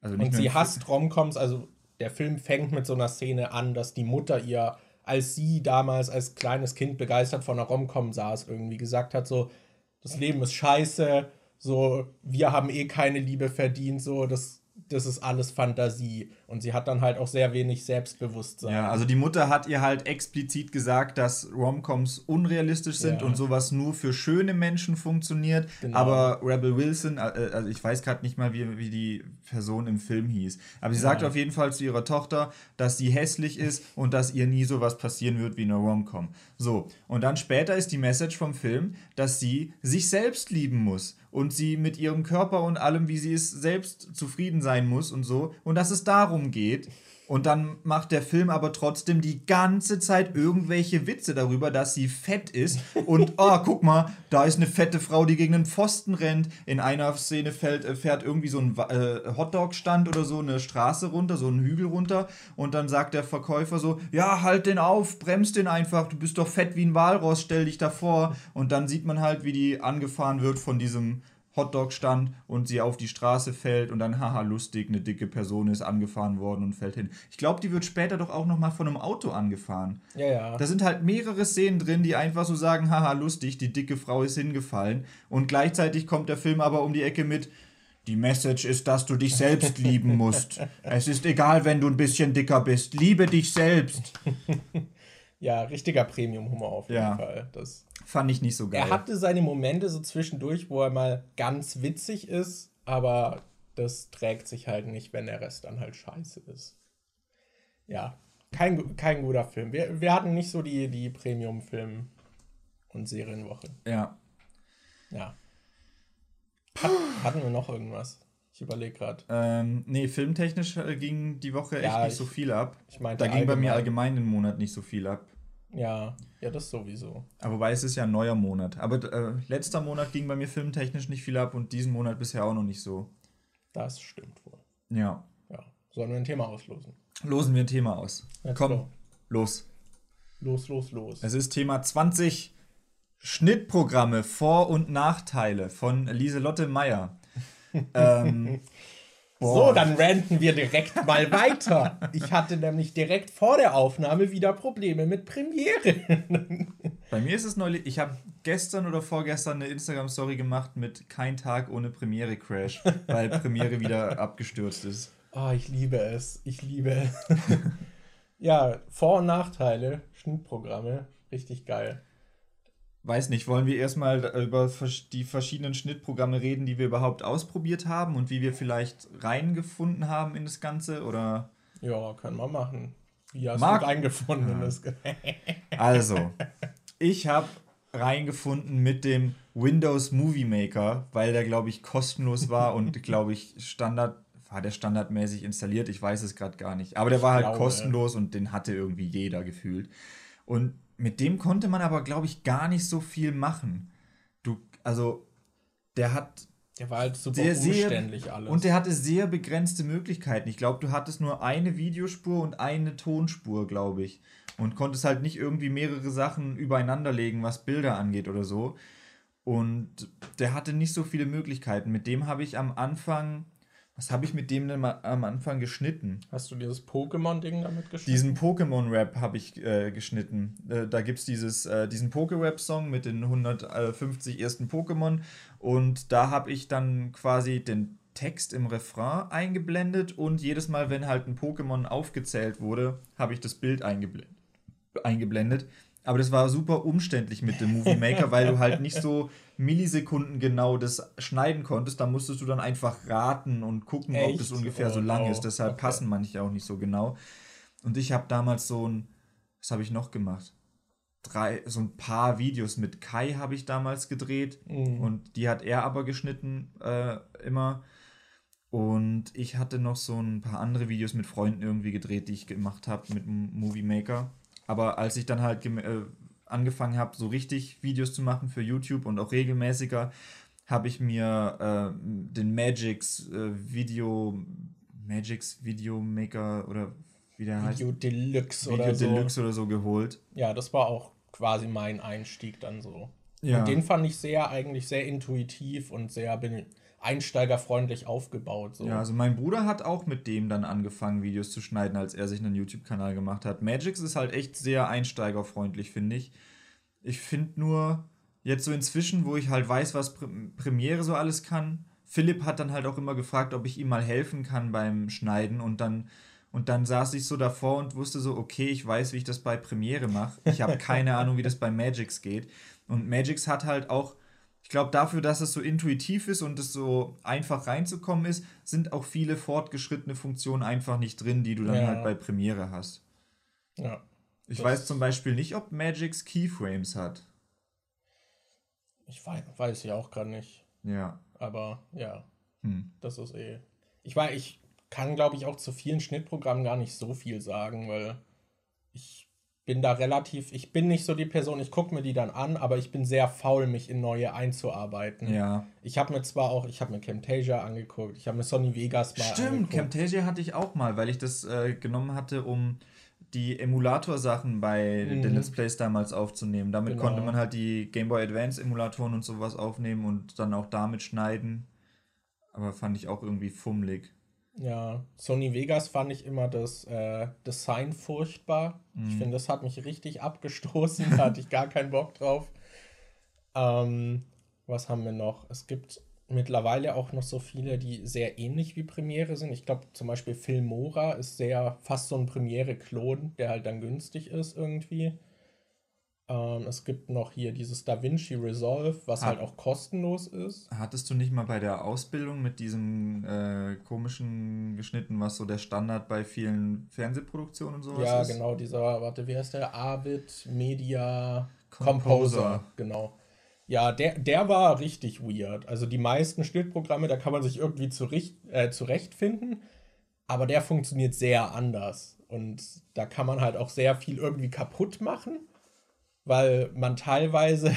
Also und sie hasst Romcoms, also der Film fängt mit so einer Szene an, dass die Mutter ihr als sie damals als kleines Kind begeistert von einer Romcom saß, irgendwie gesagt hat, so, das Leben ist scheiße, so, wir haben eh keine Liebe verdient, so, das das ist alles Fantasie. Und sie hat dann halt auch sehr wenig Selbstbewusstsein. Ja, also die Mutter hat ihr halt explizit gesagt, dass Romcoms unrealistisch sind ja. und sowas nur für schöne Menschen funktioniert. Genau. Aber Rebel Wilson, äh, also ich weiß gerade nicht mal, wie, wie die Person im Film hieß. Aber sie ja. sagt auf jeden Fall zu ihrer Tochter, dass sie hässlich ist und dass ihr nie sowas passieren wird wie eine Romcom. So, und dann später ist die Message vom Film, dass sie sich selbst lieben muss und sie mit ihrem Körper und allem, wie sie ist, selbst zufrieden sein sein muss und so und dass es darum geht. Und dann macht der Film aber trotzdem die ganze Zeit irgendwelche Witze darüber, dass sie fett ist. Und, oh, guck mal, da ist eine fette Frau, die gegen einen Pfosten rennt. In einer Szene fällt, äh, fährt irgendwie so ein äh, Hotdog-Stand oder so eine Straße runter, so einen Hügel runter. Und dann sagt der Verkäufer so, ja, halt den auf, bremst den einfach, du bist doch fett wie ein Walross, stell dich davor. Und dann sieht man halt, wie die angefahren wird von diesem Hotdog stand und sie auf die Straße fällt und dann, haha, lustig, eine dicke Person ist angefahren worden und fällt hin. Ich glaube, die wird später doch auch nochmal von einem Auto angefahren. Ja, ja. Da sind halt mehrere Szenen drin, die einfach so sagen, haha, lustig, die dicke Frau ist hingefallen. Und gleichzeitig kommt der Film aber um die Ecke mit, die Message ist, dass du dich selbst lieben musst. Es ist egal, wenn du ein bisschen dicker bist. Liebe dich selbst. ja, richtiger Premium-Humor auf jeden ja. Fall. Das Fand ich nicht so geil. Er hatte seine Momente so zwischendurch, wo er mal ganz witzig ist, aber das trägt sich halt nicht, wenn der Rest dann halt scheiße ist. Ja, kein, kein guter Film. Wir, wir hatten nicht so die, die Premium-Film- und Serienwoche. Ja. Ja. Hat, hatten wir noch irgendwas? Ich überlege gerade. Ähm, nee, filmtechnisch äh, ging die Woche echt ja, nicht ich, so viel ab. Ich meinte da ging bei mir allgemein im Monat nicht so viel ab. Ja, ja, das sowieso. Aber wobei es ist ja ein neuer Monat. Aber äh, letzter Monat ging bei mir filmtechnisch nicht viel ab und diesen Monat bisher auch noch nicht so. Das stimmt wohl. Ja. Ja. Sollen wir ein Thema auslosen? Losen wir ein Thema aus. Let's Komm, go. los. Los, los, los. Es ist Thema 20 Schnittprogramme, Vor- und Nachteile von Lieselotte Meyer. ähm, Boah. So, dann ranten wir direkt mal weiter. Ich hatte nämlich direkt vor der Aufnahme wieder Probleme mit Premiere. Bei mir ist es neulich, ich habe gestern oder vorgestern eine Instagram-Story gemacht mit Kein Tag ohne Premiere-Crash, weil Premiere wieder abgestürzt ist. Oh, ich liebe es. Ich liebe es. ja, Vor- und Nachteile, Schnittprogramme, richtig geil weiß nicht, wollen wir erstmal über die verschiedenen Schnittprogramme reden, die wir überhaupt ausprobiert haben und wie wir vielleicht reingefunden haben in das Ganze? Oder? Ja, können wir machen. Wie hast Mark du reingefunden in das Also, ich habe reingefunden mit dem Windows Movie Maker, weil der, glaube ich, kostenlos war und, glaube ich, Standard, war der standardmäßig installiert? Ich weiß es gerade gar nicht. Aber der war halt glaube, kostenlos und den hatte irgendwie jeder gefühlt. Und mit dem konnte man aber, glaube ich, gar nicht so viel machen. Du, also, der hat. Der war halt super sehr, umständlich sehr, alles. Und der hatte sehr begrenzte Möglichkeiten. Ich glaube, du hattest nur eine Videospur und eine Tonspur, glaube ich. Und konntest halt nicht irgendwie mehrere Sachen übereinander legen, was Bilder angeht oder so. Und der hatte nicht so viele Möglichkeiten. Mit dem habe ich am Anfang was habe ich mit dem denn mal am Anfang geschnitten? Hast du dieses Pokémon-Ding damit geschnitten? Diesen Pokémon-Rap habe ich äh, geschnitten. Äh, da gibt es äh, diesen Poké-Rap-Song mit den 150 ersten Pokémon. Und da habe ich dann quasi den Text im Refrain eingeblendet. Und jedes Mal, wenn halt ein Pokémon aufgezählt wurde, habe ich das Bild eingeblendet. eingeblendet. Aber das war super umständlich mit dem Movie Maker, weil du halt nicht so Millisekunden genau das schneiden konntest. Da musstest du dann einfach raten und gucken, Echt? ob das ungefähr oh, so lang no. ist. Deshalb okay. passen manche auch nicht so genau. Und ich habe damals so ein, was habe ich noch gemacht? Drei, so ein paar Videos mit Kai habe ich damals gedreht mhm. und die hat er aber geschnitten äh, immer. Und ich hatte noch so ein paar andere Videos mit Freunden irgendwie gedreht, die ich gemacht habe mit dem Movie Maker. Aber als ich dann halt äh, angefangen habe, so richtig Videos zu machen für YouTube und auch regelmäßiger, habe ich mir äh, den Magix äh, Video Magix Video Maker oder wie der heißt Video Deluxe Video oder Deluxe so. oder so geholt. Ja, das war auch quasi mein Einstieg dann so. Ja. Und den fand ich sehr eigentlich sehr intuitiv und sehr einsteigerfreundlich aufgebaut. So. Ja, also mein Bruder hat auch mit dem dann angefangen, Videos zu schneiden, als er sich einen YouTube-Kanal gemacht hat. Magix ist halt echt sehr einsteigerfreundlich, finde ich. Ich finde nur, jetzt so inzwischen, wo ich halt weiß, was Premiere so alles kann, Philipp hat dann halt auch immer gefragt, ob ich ihm mal helfen kann beim Schneiden und dann und dann saß ich so davor und wusste so, okay, ich weiß, wie ich das bei Premiere mache. Ich habe keine Ahnung, wie das bei Magix geht. Und Magix hat halt auch ich glaube, dafür, dass es so intuitiv ist und es so einfach reinzukommen ist, sind auch viele fortgeschrittene Funktionen einfach nicht drin, die du dann ja. halt bei Premiere hast. Ja. Ich weiß zum Beispiel nicht, ob Magix Keyframes hat. Ich weiß, weiß ich auch gerade nicht. Ja. Aber ja, hm. das ist eh. Ich weiß, ich kann, glaube ich, auch zu vielen Schnittprogrammen gar nicht so viel sagen, weil ich bin da relativ, ich bin nicht so die Person, ich gucke mir die dann an, aber ich bin sehr faul, mich in neue einzuarbeiten. Ja. Ich habe mir zwar auch, ich habe mir Camtasia angeguckt, ich habe mir Sony Vegas mal Stimmt, angeguckt. Camtasia hatte ich auch mal, weil ich das äh, genommen hatte, um die Emulator-Sachen bei mhm. den Let's Plays damals aufzunehmen. Damit genau. konnte man halt die Game Boy Advance Emulatoren und sowas aufnehmen und dann auch damit schneiden. Aber fand ich auch irgendwie fummelig. Ja, Sony Vegas fand ich immer das äh, Design furchtbar. Mhm. Ich finde, das hat mich richtig abgestoßen. da hatte ich gar keinen Bock drauf. Ähm, was haben wir noch? Es gibt mittlerweile auch noch so viele, die sehr ähnlich wie Premiere sind. Ich glaube zum Beispiel Filmora ist sehr fast so ein Premiere-Klon, der halt dann günstig ist irgendwie. Ähm, es gibt noch hier dieses DaVinci Resolve, was Hat, halt auch kostenlos ist. Hattest du nicht mal bei der Ausbildung mit diesem äh, komischen geschnitten, was so der Standard bei vielen Fernsehproduktionen und sowas ja, ist? Ja, genau, dieser, warte, wie heißt der? Avid Media Composer. Composer. Genau. Ja, der, der war richtig weird. Also die meisten Schnittprogramme, da kann man sich irgendwie zurecht, äh, zurechtfinden, aber der funktioniert sehr anders. Und da kann man halt auch sehr viel irgendwie kaputt machen weil man teilweise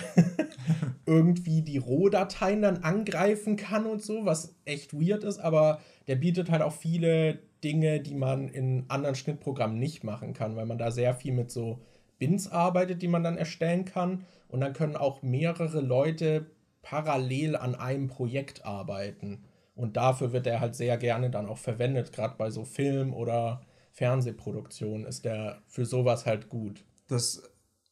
irgendwie die Rohdateien dann angreifen kann und so, was echt weird ist, aber der bietet halt auch viele Dinge, die man in anderen Schnittprogrammen nicht machen kann, weil man da sehr viel mit so Bins arbeitet, die man dann erstellen kann. Und dann können auch mehrere Leute parallel an einem Projekt arbeiten. Und dafür wird er halt sehr gerne dann auch verwendet, gerade bei so Film- oder Fernsehproduktionen ist der für sowas halt gut. Das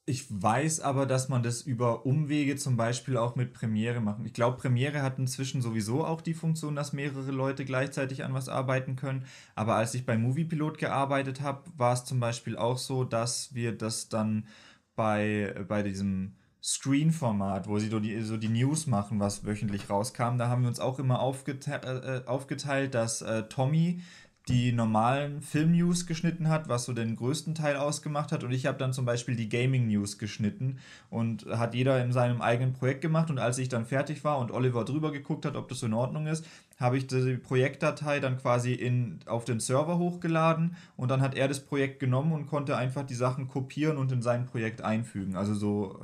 ich weiß aber, dass man das über Umwege zum Beispiel auch mit Premiere machen. Ich glaube, Premiere hat inzwischen sowieso auch die Funktion, dass mehrere Leute gleichzeitig an was arbeiten können. Aber als ich bei Moviepilot gearbeitet habe, war es zum Beispiel auch so, dass wir das dann bei, bei diesem Screen-Format, wo sie so die, so die News machen, was wöchentlich rauskam, da haben wir uns auch immer aufgete äh, aufgeteilt, dass äh, Tommy die normalen Film-News geschnitten hat, was so den größten Teil ausgemacht hat. Und ich habe dann zum Beispiel die Gaming-News geschnitten und hat jeder in seinem eigenen Projekt gemacht. Und als ich dann fertig war und Oliver drüber geguckt hat, ob das so in Ordnung ist, habe ich die Projektdatei dann quasi in, auf den Server hochgeladen und dann hat er das Projekt genommen und konnte einfach die Sachen kopieren und in sein Projekt einfügen. Also so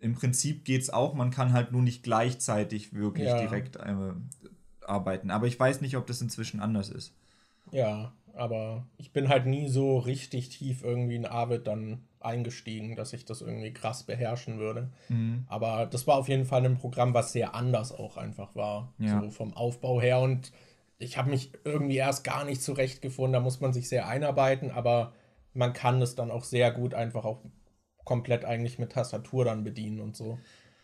äh, im Prinzip geht es auch, man kann halt nur nicht gleichzeitig wirklich ja. direkt äh, arbeiten. Aber ich weiß nicht, ob das inzwischen anders ist. Ja, aber ich bin halt nie so richtig tief irgendwie in Avid dann eingestiegen, dass ich das irgendwie krass beherrschen würde. Mhm. Aber das war auf jeden Fall ein Programm, was sehr anders auch einfach war. Ja. So vom Aufbau her. Und ich habe mich irgendwie erst gar nicht zurechtgefunden. Da muss man sich sehr einarbeiten, aber man kann es dann auch sehr gut einfach auch komplett eigentlich mit Tastatur dann bedienen und so.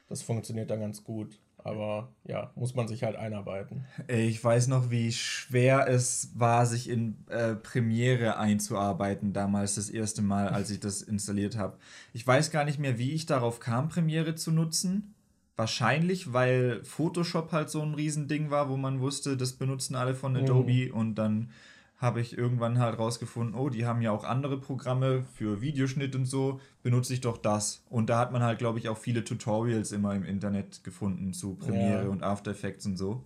Das funktioniert dann ganz gut. Aber ja, muss man sich halt einarbeiten. Ich weiß noch, wie schwer es war, sich in äh, Premiere einzuarbeiten, damals das erste Mal, als ich das installiert habe. Ich weiß gar nicht mehr, wie ich darauf kam, Premiere zu nutzen. Wahrscheinlich, weil Photoshop halt so ein Riesending war, wo man wusste, das benutzen alle von Adobe mhm. und dann habe ich irgendwann halt rausgefunden, oh, die haben ja auch andere Programme für Videoschnitt und so, benutze ich doch das. Und da hat man halt, glaube ich, auch viele Tutorials immer im Internet gefunden zu Premiere ja. und After Effects und so.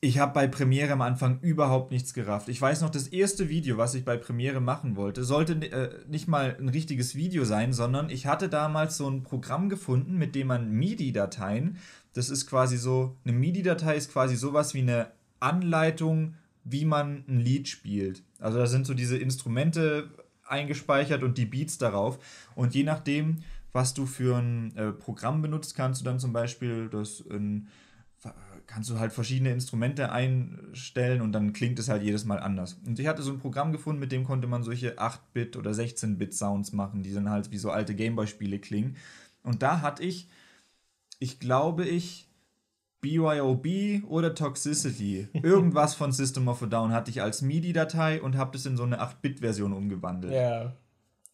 Ich habe bei Premiere am Anfang überhaupt nichts gerafft. Ich weiß noch, das erste Video, was ich bei Premiere machen wollte, sollte äh, nicht mal ein richtiges Video sein, sondern ich hatte damals so ein Programm gefunden, mit dem man MIDI-Dateien, das ist quasi so, eine MIDI-Datei ist quasi sowas wie eine Anleitung wie man ein Lied spielt. Also da sind so diese Instrumente eingespeichert und die Beats darauf. Und je nachdem, was du für ein äh, Programm benutzt, kannst du dann zum Beispiel das in, kannst du halt verschiedene Instrumente einstellen und dann klingt es halt jedes Mal anders. Und ich hatte so ein Programm gefunden, mit dem konnte man solche 8-Bit oder 16-Bit Sounds machen, die dann halt wie so alte Gameboy-Spiele klingen. Und da hatte ich, ich glaube ich, BYOB oder Toxicity. Irgendwas von System of a Down hatte ich als MIDI-Datei und habe das in so eine 8-Bit-Version umgewandelt. Ja.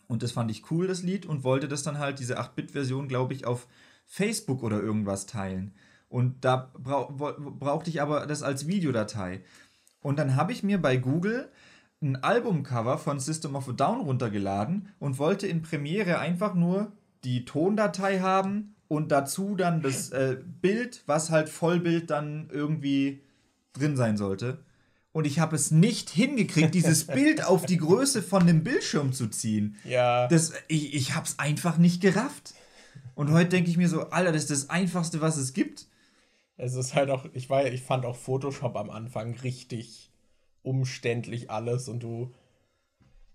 Und das fand ich cool, das Lied, und wollte das dann halt, diese 8-Bit-Version, glaube ich, auf Facebook oder irgendwas teilen. Und da brauch, brauchte ich aber das als Videodatei. Und dann habe ich mir bei Google ein Albumcover von System of a Down runtergeladen und wollte in Premiere einfach nur die Tondatei haben und dazu dann das äh, Bild, was halt Vollbild dann irgendwie drin sein sollte. und ich habe es nicht hingekriegt, dieses Bild auf die Größe von dem Bildschirm zu ziehen. Ja. Das, ich ich habe es einfach nicht gerafft. Und heute denke ich mir so, Alter, das ist das Einfachste, was es gibt. Es ist halt auch, ich war, ich fand auch Photoshop am Anfang richtig umständlich alles und du.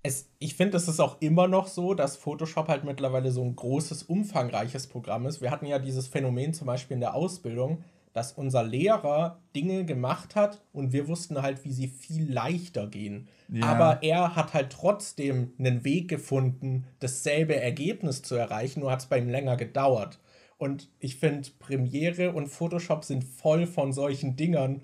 Es, ich finde, es ist auch immer noch so, dass Photoshop halt mittlerweile so ein großes, umfangreiches Programm ist. Wir hatten ja dieses Phänomen zum Beispiel in der Ausbildung, dass unser Lehrer Dinge gemacht hat und wir wussten halt, wie sie viel leichter gehen. Ja. Aber er hat halt trotzdem einen Weg gefunden, dasselbe Ergebnis zu erreichen, nur hat es bei ihm länger gedauert. Und ich finde, Premiere und Photoshop sind voll von solchen Dingern.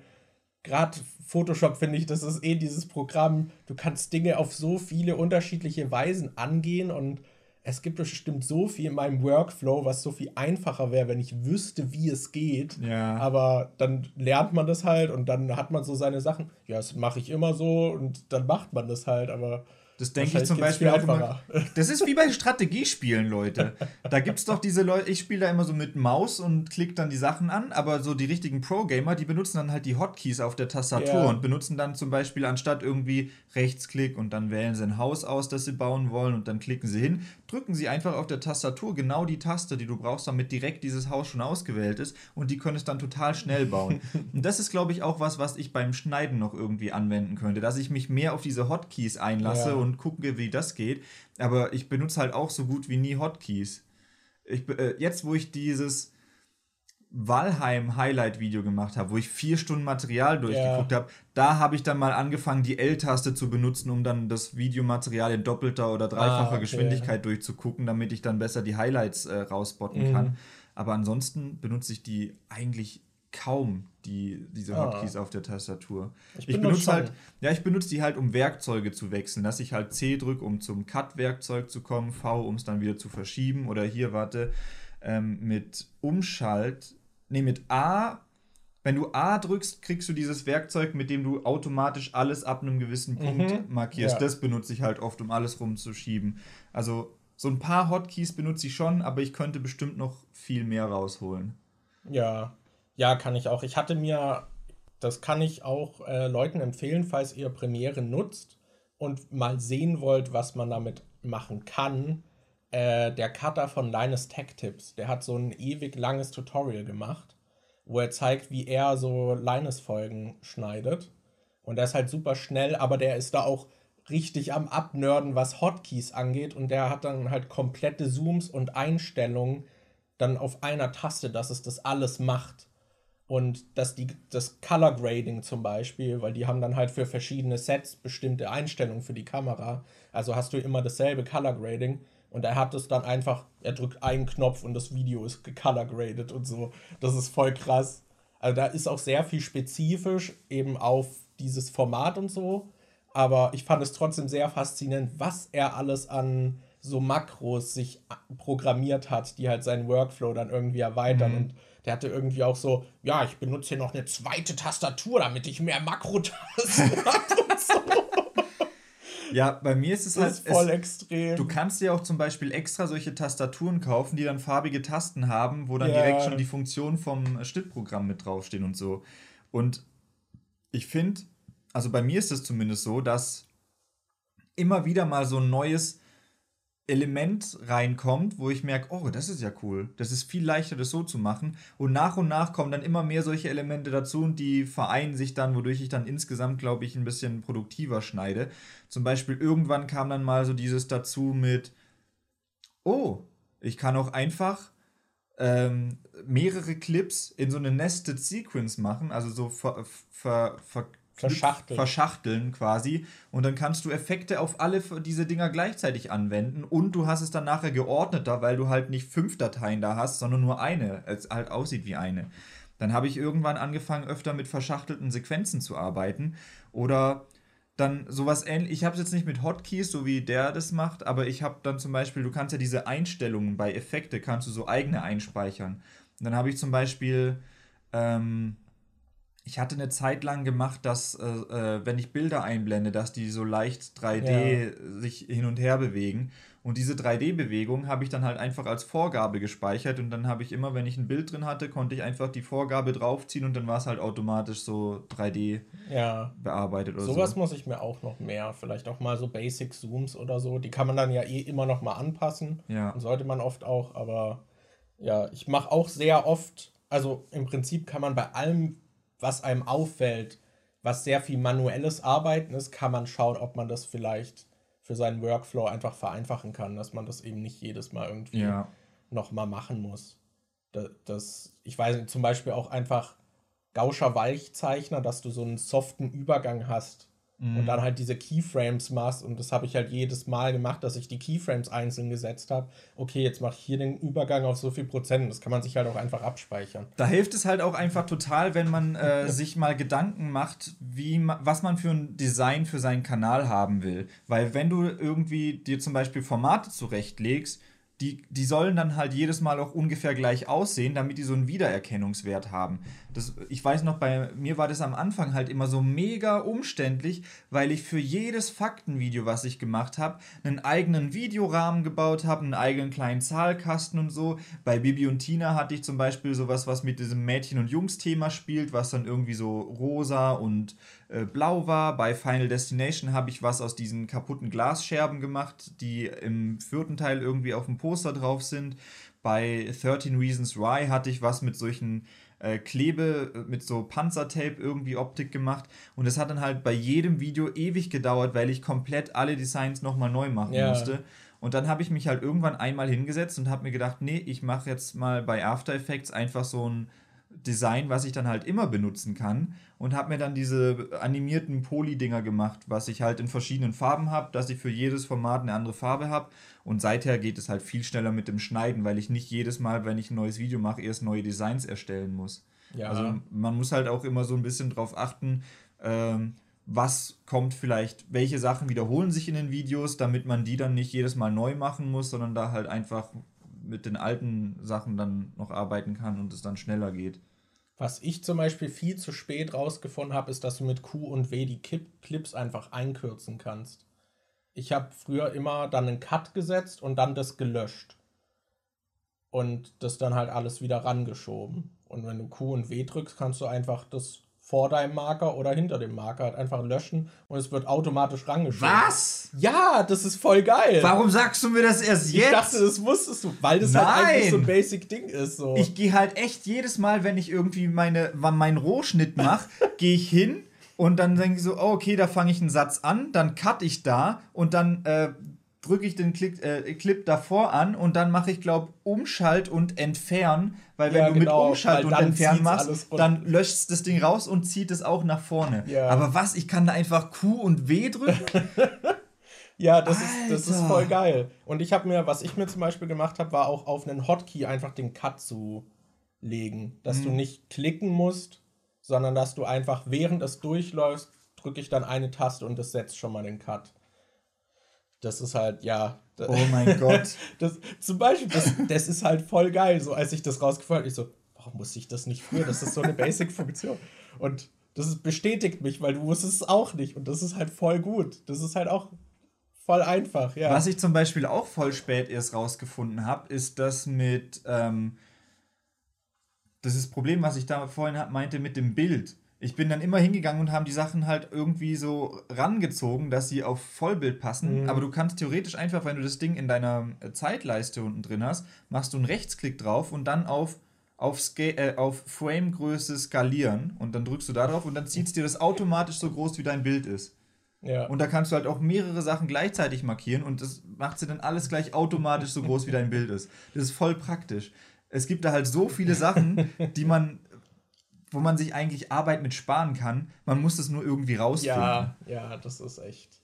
Gerade Photoshop finde ich, das ist eh dieses Programm. Du kannst Dinge auf so viele unterschiedliche Weisen angehen und es gibt bestimmt so viel in meinem Workflow, was so viel einfacher wäre, wenn ich wüsste, wie es geht. Ja. Aber dann lernt man das halt und dann hat man so seine Sachen. Ja, das mache ich immer so und dann macht man das halt. Aber das denke ich zum Beispiel auch immer. Das ist wie bei Strategiespielen, Leute. Da gibt es doch diese Leute, ich spiele da immer so mit Maus und klicke dann die Sachen an, aber so die richtigen Pro-Gamer, die benutzen dann halt die Hotkeys auf der Tastatur ja. und benutzen dann zum Beispiel anstatt irgendwie Rechtsklick und dann wählen sie ein Haus aus, das sie bauen wollen und dann klicken sie hin, drücken sie einfach auf der Tastatur genau die Taste, die du brauchst, damit direkt dieses Haus schon ausgewählt ist und die können es dann total schnell bauen. und das ist, glaube ich, auch was, was ich beim Schneiden noch irgendwie anwenden könnte, dass ich mich mehr auf diese Hotkeys einlasse ja und gucke, wie das geht. Aber ich benutze halt auch so gut wie nie Hotkeys. Ich, äh, jetzt, wo ich dieses Valheim-Highlight-Video gemacht habe, wo ich vier Stunden Material durchgeguckt yeah. habe, da habe ich dann mal angefangen, die L-Taste zu benutzen, um dann das Videomaterial in doppelter oder dreifacher ah, okay. Geschwindigkeit durchzugucken, damit ich dann besser die Highlights äh, rausbotten mhm. kann. Aber ansonsten benutze ich die eigentlich kaum die, diese ah. Hotkeys auf der Tastatur. Ich, ich benutze halt, ja, ich benutze die halt, um Werkzeuge zu wechseln, dass ich halt C drücke, um zum Cut-Werkzeug zu kommen, V, um es dann wieder zu verschieben. Oder hier, warte, ähm, mit Umschalt, nee, mit A, wenn du A drückst, kriegst du dieses Werkzeug, mit dem du automatisch alles ab einem gewissen Punkt mhm. markierst. Ja. Das benutze ich halt oft, um alles rumzuschieben. Also so ein paar Hotkeys benutze ich schon, aber ich könnte bestimmt noch viel mehr rausholen. Ja, ja, kann ich auch. Ich hatte mir, das kann ich auch äh, Leuten empfehlen, falls ihr Premiere nutzt und mal sehen wollt, was man damit machen kann. Äh, der Cutter von Linus Tech Tips, der hat so ein ewig langes Tutorial gemacht, wo er zeigt, wie er so Linus-Folgen schneidet. Und der ist halt super schnell, aber der ist da auch richtig am Abnörden, was Hotkeys angeht. Und der hat dann halt komplette Zooms und Einstellungen dann auf einer Taste, dass es das alles macht und dass die, das Color Grading zum Beispiel, weil die haben dann halt für verschiedene Sets bestimmte Einstellungen für die Kamera. Also hast du immer dasselbe Color Grading und er hat es dann einfach, er drückt einen Knopf und das Video ist gecolor graded und so. Das ist voll krass. Also da ist auch sehr viel spezifisch eben auf dieses Format und so. Aber ich fand es trotzdem sehr faszinierend, was er alles an so Makros sich programmiert hat, die halt seinen Workflow dann irgendwie erweitern. Mhm. Und der hatte irgendwie auch so, ja, ich benutze hier noch eine zweite Tastatur, damit ich mehr Makrotasten habe und so. Ja, bei mir ist es halt. Ist voll es, extrem. Du kannst dir auch zum Beispiel extra solche Tastaturen kaufen, die dann farbige Tasten haben, wo dann ja. direkt schon die Funktionen vom Schnittprogramm mit draufstehen und so. Und ich finde, also bei mir ist es zumindest so, dass immer wieder mal so ein neues Element reinkommt, wo ich merke, oh, das ist ja cool. Das ist viel leichter, das so zu machen. Und nach und nach kommen dann immer mehr solche Elemente dazu und die vereinen sich dann, wodurch ich dann insgesamt, glaube ich, ein bisschen produktiver schneide. Zum Beispiel irgendwann kam dann mal so dieses dazu mit, oh, ich kann auch einfach ähm, mehrere Clips in so eine Nested Sequence machen, also so ver, ver, ver Verschachteln. Verschachteln quasi. Und dann kannst du Effekte auf alle diese Dinger gleichzeitig anwenden und du hast es dann nachher geordneter, weil du halt nicht fünf Dateien da hast, sondern nur eine, es halt aussieht wie eine. Dann habe ich irgendwann angefangen, öfter mit verschachtelten Sequenzen zu arbeiten. Oder dann sowas ähnlich. Ich habe es jetzt nicht mit Hotkeys, so wie der das macht, aber ich habe dann zum Beispiel, du kannst ja diese Einstellungen bei Effekte, kannst du so eigene einspeichern. Und dann habe ich zum Beispiel. Ähm, ich hatte eine Zeit lang gemacht, dass, äh, äh wenn ich Bilder einblende, dass die so leicht 3D ja. sich hin und her bewegen. Und diese 3D-Bewegung habe ich dann halt einfach als Vorgabe gespeichert und dann habe ich immer, wenn ich ein Bild drin hatte, konnte ich einfach die Vorgabe draufziehen und dann war es halt automatisch so 3D ja. bearbeitet oder Sowas so. muss ich mir auch noch mehr, vielleicht auch mal so Basic Zooms oder so, die kann man dann ja eh immer noch mal anpassen. Ja. Und sollte man oft auch, aber ja, ich mache auch sehr oft, also im Prinzip kann man bei allem, was einem auffällt, was sehr viel manuelles Arbeiten ist, kann man schauen, ob man das vielleicht für seinen Workflow einfach vereinfachen kann, dass man das eben nicht jedes Mal irgendwie ja. nochmal machen muss. Das, das, ich weiß nicht, zum Beispiel auch einfach Gauscher Weichzeichner, dass du so einen soften Übergang hast Mhm. Und dann halt diese Keyframes machst. Und das habe ich halt jedes Mal gemacht, dass ich die Keyframes einzeln gesetzt habe. Okay, jetzt mache ich hier den Übergang auf so viel Prozent. Das kann man sich halt auch einfach abspeichern. Da hilft es halt auch einfach total, wenn man äh, sich mal Gedanken macht, wie, was man für ein Design für seinen Kanal haben will. Weil wenn du irgendwie dir zum Beispiel Formate zurechtlegst, die, die sollen dann halt jedes Mal auch ungefähr gleich aussehen, damit die so einen Wiedererkennungswert haben. Das, ich weiß noch, bei mir war das am Anfang halt immer so mega umständlich, weil ich für jedes Faktenvideo, was ich gemacht habe, einen eigenen Videorahmen gebaut habe, einen eigenen kleinen Zahlkasten und so. Bei Bibi und Tina hatte ich zum Beispiel sowas, was mit diesem Mädchen- und Jungs-Thema spielt, was dann irgendwie so rosa und äh, blau war. Bei Final Destination habe ich was aus diesen kaputten Glasscherben gemacht, die im vierten Teil irgendwie auf dem Poster drauf sind. Bei 13 Reasons Why hatte ich was mit solchen äh, Klebe, äh, mit so Panzertape irgendwie Optik gemacht. Und es hat dann halt bei jedem Video ewig gedauert, weil ich komplett alle Designs nochmal neu machen ja. musste. Und dann habe ich mich halt irgendwann einmal hingesetzt und habe mir gedacht, nee, ich mache jetzt mal bei After Effects einfach so ein Design, was ich dann halt immer benutzen kann und habe mir dann diese animierten Poly-Dinger gemacht, was ich halt in verschiedenen Farben habe, dass ich für jedes Format eine andere Farbe habe und seither geht es halt viel schneller mit dem Schneiden, weil ich nicht jedes Mal, wenn ich ein neues Video mache, erst neue Designs erstellen muss. Ja. Also man muss halt auch immer so ein bisschen drauf achten, ähm, was kommt vielleicht, welche Sachen wiederholen sich in den Videos, damit man die dann nicht jedes Mal neu machen muss, sondern da halt einfach mit den alten Sachen dann noch arbeiten kann und es dann schneller geht. Was ich zum Beispiel viel zu spät rausgefunden habe, ist, dass du mit Q und W die Clips einfach einkürzen kannst. Ich habe früher immer dann einen Cut gesetzt und dann das gelöscht. Und das dann halt alles wieder rangeschoben. Und wenn du Q und W drückst, kannst du einfach das vor deinem Marker oder hinter dem Marker halt einfach löschen und es wird automatisch rangeschoben. Was? Ja, das ist voll geil. Warum sagst du mir das erst jetzt? Ich dachte, das wusstest du, weil das Nein. halt eigentlich so ein Basic-Ding ist. So. Ich gehe halt echt jedes Mal, wenn ich irgendwie meine, meinen Rohschnitt mache, gehe ich hin und dann denke ich so, oh, okay, da fange ich einen Satz an, dann cut ich da und dann äh, drücke ich den Klick, äh, Clip davor an und dann mache ich, glaube Umschalt und Entfernen, weil wenn ja, du genau, mit Umschalt und Entfernen machst, dann löscht das Ding raus und zieht es auch nach vorne. Ja. Aber was, ich kann da einfach Q und W drücken? ja, das ist, das ist voll geil. Und ich habe mir, was ich mir zum Beispiel gemacht habe, war auch auf einen Hotkey einfach den Cut zu legen. Dass mhm. du nicht klicken musst, sondern dass du einfach, während es durchläuft, drücke ich dann eine Taste und das setzt schon mal den Cut das ist halt, ja. Oh mein Gott. Das, zum Beispiel, das, das ist halt voll geil. So, als ich das rausgefunden habe, ich so, warum musste ich das nicht früher? Das ist so eine Basic-Funktion. Und das ist, bestätigt mich, weil du wusstest es auch nicht. Und das ist halt voll gut. Das ist halt auch voll einfach, ja. Was ich zum Beispiel auch voll spät erst rausgefunden habe, ist das mit, ähm, das ist das Problem, was ich da vorhin meinte mit dem Bild ich bin dann immer hingegangen und haben die Sachen halt irgendwie so rangezogen, dass sie auf Vollbild passen. Mhm. Aber du kannst theoretisch einfach, wenn du das Ding in deiner Zeitleiste unten drin hast, machst du einen Rechtsklick drauf und dann auf, auf, äh, auf Framegröße skalieren und dann drückst du da drauf und dann zieht es dir das automatisch so groß, wie dein Bild ist. Ja. Und da kannst du halt auch mehrere Sachen gleichzeitig markieren und das macht sie dann alles gleich automatisch so groß, wie dein Bild ist. Das ist voll praktisch. Es gibt da halt so viele Sachen, die man wo man sich eigentlich Arbeit mit sparen kann. Man muss es nur irgendwie rausfinden. Ja, ja, das ist echt.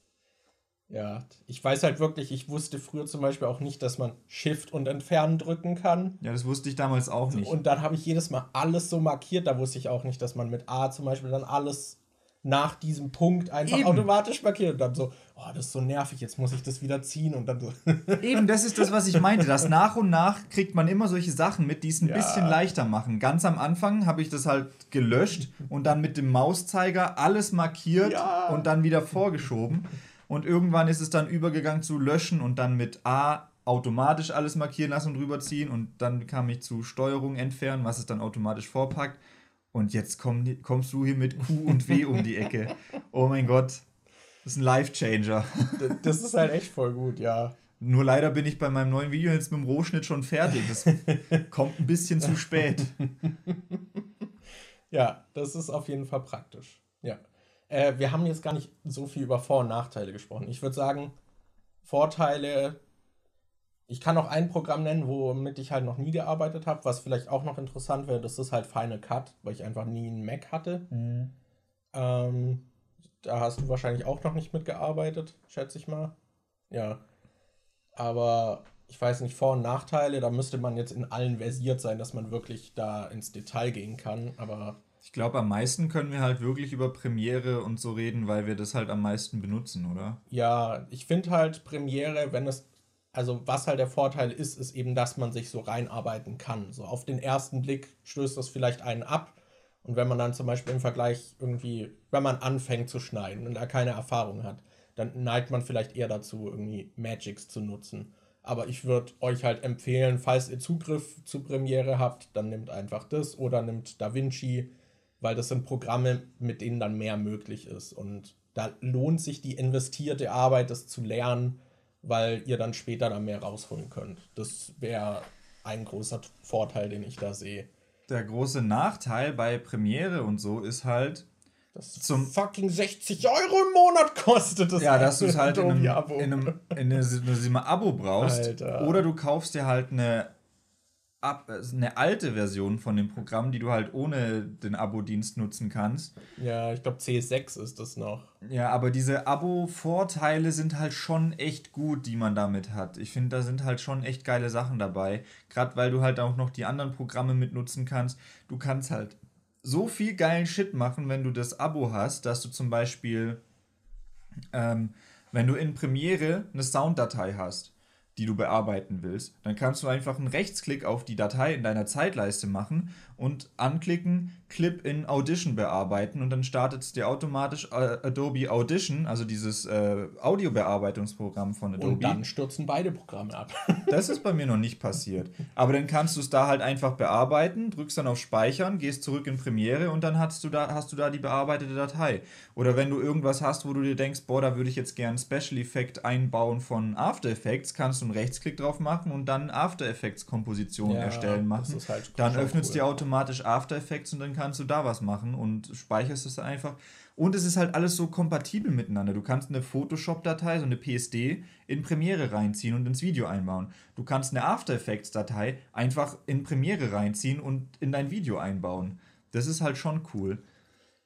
Ja, ich weiß halt wirklich, ich wusste früher zum Beispiel auch nicht, dass man Shift und Entfernen drücken kann. Ja, das wusste ich damals auch nicht. Und dann habe ich jedes Mal alles so markiert. Da wusste ich auch nicht, dass man mit A zum Beispiel dann alles nach diesem Punkt einfach Eben. automatisch markiert und dann so, oh, das ist so nervig, jetzt muss ich das wieder ziehen und dann so. Eben, das ist das, was ich meinte. Dass nach und nach kriegt man immer solche Sachen mit, die es ein ja. bisschen leichter machen. Ganz am Anfang habe ich das halt gelöscht und dann mit dem Mauszeiger alles markiert ja. und dann wieder vorgeschoben. Und irgendwann ist es dann übergegangen zu löschen und dann mit A automatisch alles markieren lassen und rüberziehen. Und dann kam ich zu Steuerung entfernen, was es dann automatisch vorpackt. Und jetzt komm, kommst du hier mit Q und W um die Ecke. Oh mein Gott. Das ist ein Life-Changer. Das ist halt echt voll gut, ja. Nur leider bin ich bei meinem neuen Video jetzt mit dem Rohschnitt schon fertig. Das kommt ein bisschen zu spät. Ja, das ist auf jeden Fall praktisch. Ja. Äh, wir haben jetzt gar nicht so viel über Vor- und Nachteile gesprochen. Ich würde sagen, Vorteile. Ich kann noch ein Programm nennen, womit ich halt noch nie gearbeitet habe, was vielleicht auch noch interessant wäre. Das ist halt Final Cut, weil ich einfach nie einen Mac hatte. Mhm. Ähm, da hast du wahrscheinlich auch noch nicht mitgearbeitet, schätze ich mal. Ja. Aber ich weiß nicht, Vor- und Nachteile, da müsste man jetzt in allen versiert sein, dass man wirklich da ins Detail gehen kann, aber. Ich glaube, am meisten können wir halt wirklich über Premiere und so reden, weil wir das halt am meisten benutzen, oder? Ja, ich finde halt Premiere, wenn es, also was halt der Vorteil ist, ist eben, dass man sich so reinarbeiten kann. So auf den ersten Blick stößt das vielleicht einen ab. Und wenn man dann zum Beispiel im Vergleich irgendwie, wenn man anfängt zu schneiden und da keine Erfahrung hat, dann neigt man vielleicht eher dazu, irgendwie Magics zu nutzen. Aber ich würde euch halt empfehlen, falls ihr Zugriff zu Premiere habt, dann nehmt einfach das oder nimmt DaVinci, weil das sind Programme, mit denen dann mehr möglich ist. Und da lohnt sich die investierte Arbeit, das zu lernen, weil ihr dann später dann mehr rausholen könnt. Das wäre ein großer Vorteil, den ich da sehe. Der große Nachteil bei Premiere und so ist halt, das zum fucking 60 Euro im Monat kostet es. Ja, dass du es halt in einem, Abo. in einem, in einem Abo brauchst. Alter. Oder du kaufst dir halt eine, eine alte Version von dem Programm, die du halt ohne den Abo-Dienst nutzen kannst. Ja, ich glaube C6 ist das noch. Ja, aber diese Abo-Vorteile sind halt schon echt gut, die man damit hat. Ich finde, da sind halt schon echt geile Sachen dabei. Gerade weil du halt auch noch die anderen Programme mitnutzen kannst. Du kannst halt so viel geilen Shit machen, wenn du das Abo hast, dass du zum Beispiel, ähm, wenn du in Premiere eine Sounddatei hast die du bearbeiten willst, dann kannst du einfach einen Rechtsklick auf die Datei in deiner Zeitleiste machen und anklicken, Clip in Audition bearbeiten und dann startet es dir automatisch äh, Adobe Audition, also dieses äh, Audiobearbeitungsprogramm von Adobe. Und dann stürzen beide Programme ab. das ist bei mir noch nicht passiert. Aber dann kannst du es da halt einfach bearbeiten, drückst dann auf Speichern, gehst zurück in Premiere und dann hast du da, hast du da die bearbeitete Datei. Oder wenn du irgendwas hast, wo du dir denkst, boah, da würde ich jetzt gerne Special Effect einbauen von After Effects, kannst du einen Rechtsklick drauf machen und dann After Effects Komposition ja, erstellen machen. Halt dann öffnet es cool. dir automatisch After Effects und dann kannst du da was machen und speicherst es einfach. Und es ist halt alles so kompatibel miteinander. Du kannst eine Photoshop-Datei, so eine PSD, in Premiere reinziehen und ins Video einbauen. Du kannst eine After Effects-Datei einfach in Premiere reinziehen und in dein Video einbauen. Das ist halt schon cool.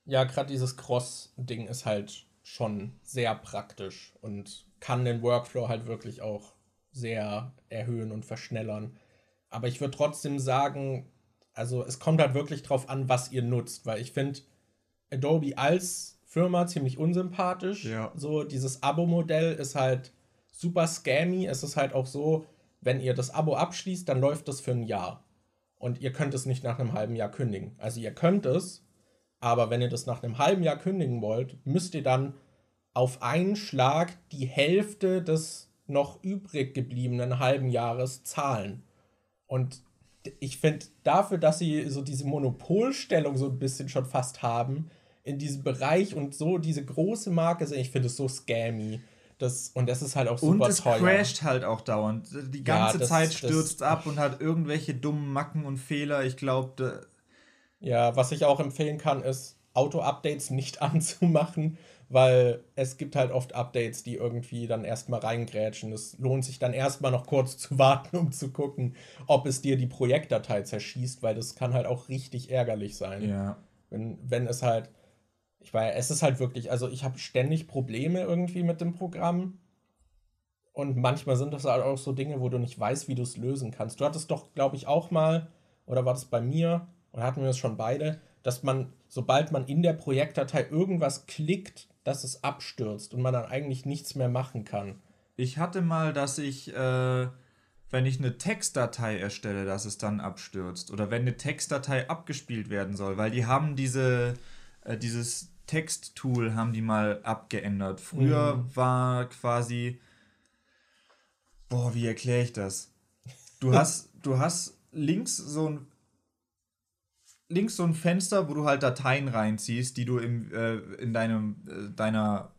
Ja, gerade dieses Cross-Ding ist halt schon sehr praktisch und kann den Workflow halt wirklich auch sehr erhöhen und verschnellern. Aber ich würde trotzdem sagen, also es kommt halt wirklich drauf an, was ihr nutzt, weil ich finde Adobe als Firma ziemlich unsympathisch. Ja. So dieses Abo-Modell ist halt super scammy. Es ist halt auch so, wenn ihr das Abo abschließt, dann läuft das für ein Jahr. Und ihr könnt es nicht nach einem halben Jahr kündigen. Also ihr könnt es, aber wenn ihr das nach einem halben Jahr kündigen wollt, müsst ihr dann auf einen Schlag die Hälfte des noch übrig gebliebenen halben Jahres zahlen. Und ich finde dafür, dass sie so diese Monopolstellung so ein bisschen schon fast haben in diesem Bereich und so diese große Marke sind, ich finde es so scammy. Das, und das ist halt auch super und es teuer. crasht halt auch dauernd. Die ganze ja, das, Zeit stürzt das, ab und hat irgendwelche dummen Macken und Fehler. Ich glaube. Ja, was ich auch empfehlen kann, ist, Auto-Updates nicht anzumachen, weil es gibt halt oft Updates, die irgendwie dann erstmal reingrätschen. Es lohnt sich dann erstmal noch kurz zu warten, um zu gucken, ob es dir die Projektdatei zerschießt, weil das kann halt auch richtig ärgerlich sein. Ja. Wenn, wenn es halt, ich weiß, es ist halt wirklich, also ich habe ständig Probleme irgendwie mit dem Programm. Und manchmal sind das halt auch so Dinge, wo du nicht weißt, wie du es lösen kannst. Du hattest doch, glaube ich, auch mal, oder war das bei mir, oder hatten wir das schon beide, dass man, sobald man in der Projektdatei irgendwas klickt, dass es abstürzt und man dann eigentlich nichts mehr machen kann. Ich hatte mal, dass ich, äh, wenn ich eine Textdatei erstelle, dass es dann abstürzt. Oder wenn eine Textdatei abgespielt werden soll, weil die haben diese, äh, dieses Texttool haben die mal abgeändert. Früher mhm. war quasi. Boah, wie erkläre ich das? Du hast, du hast links so ein links so ein Fenster, wo du halt Dateien reinziehst, die du im, äh, in deinem, äh, deiner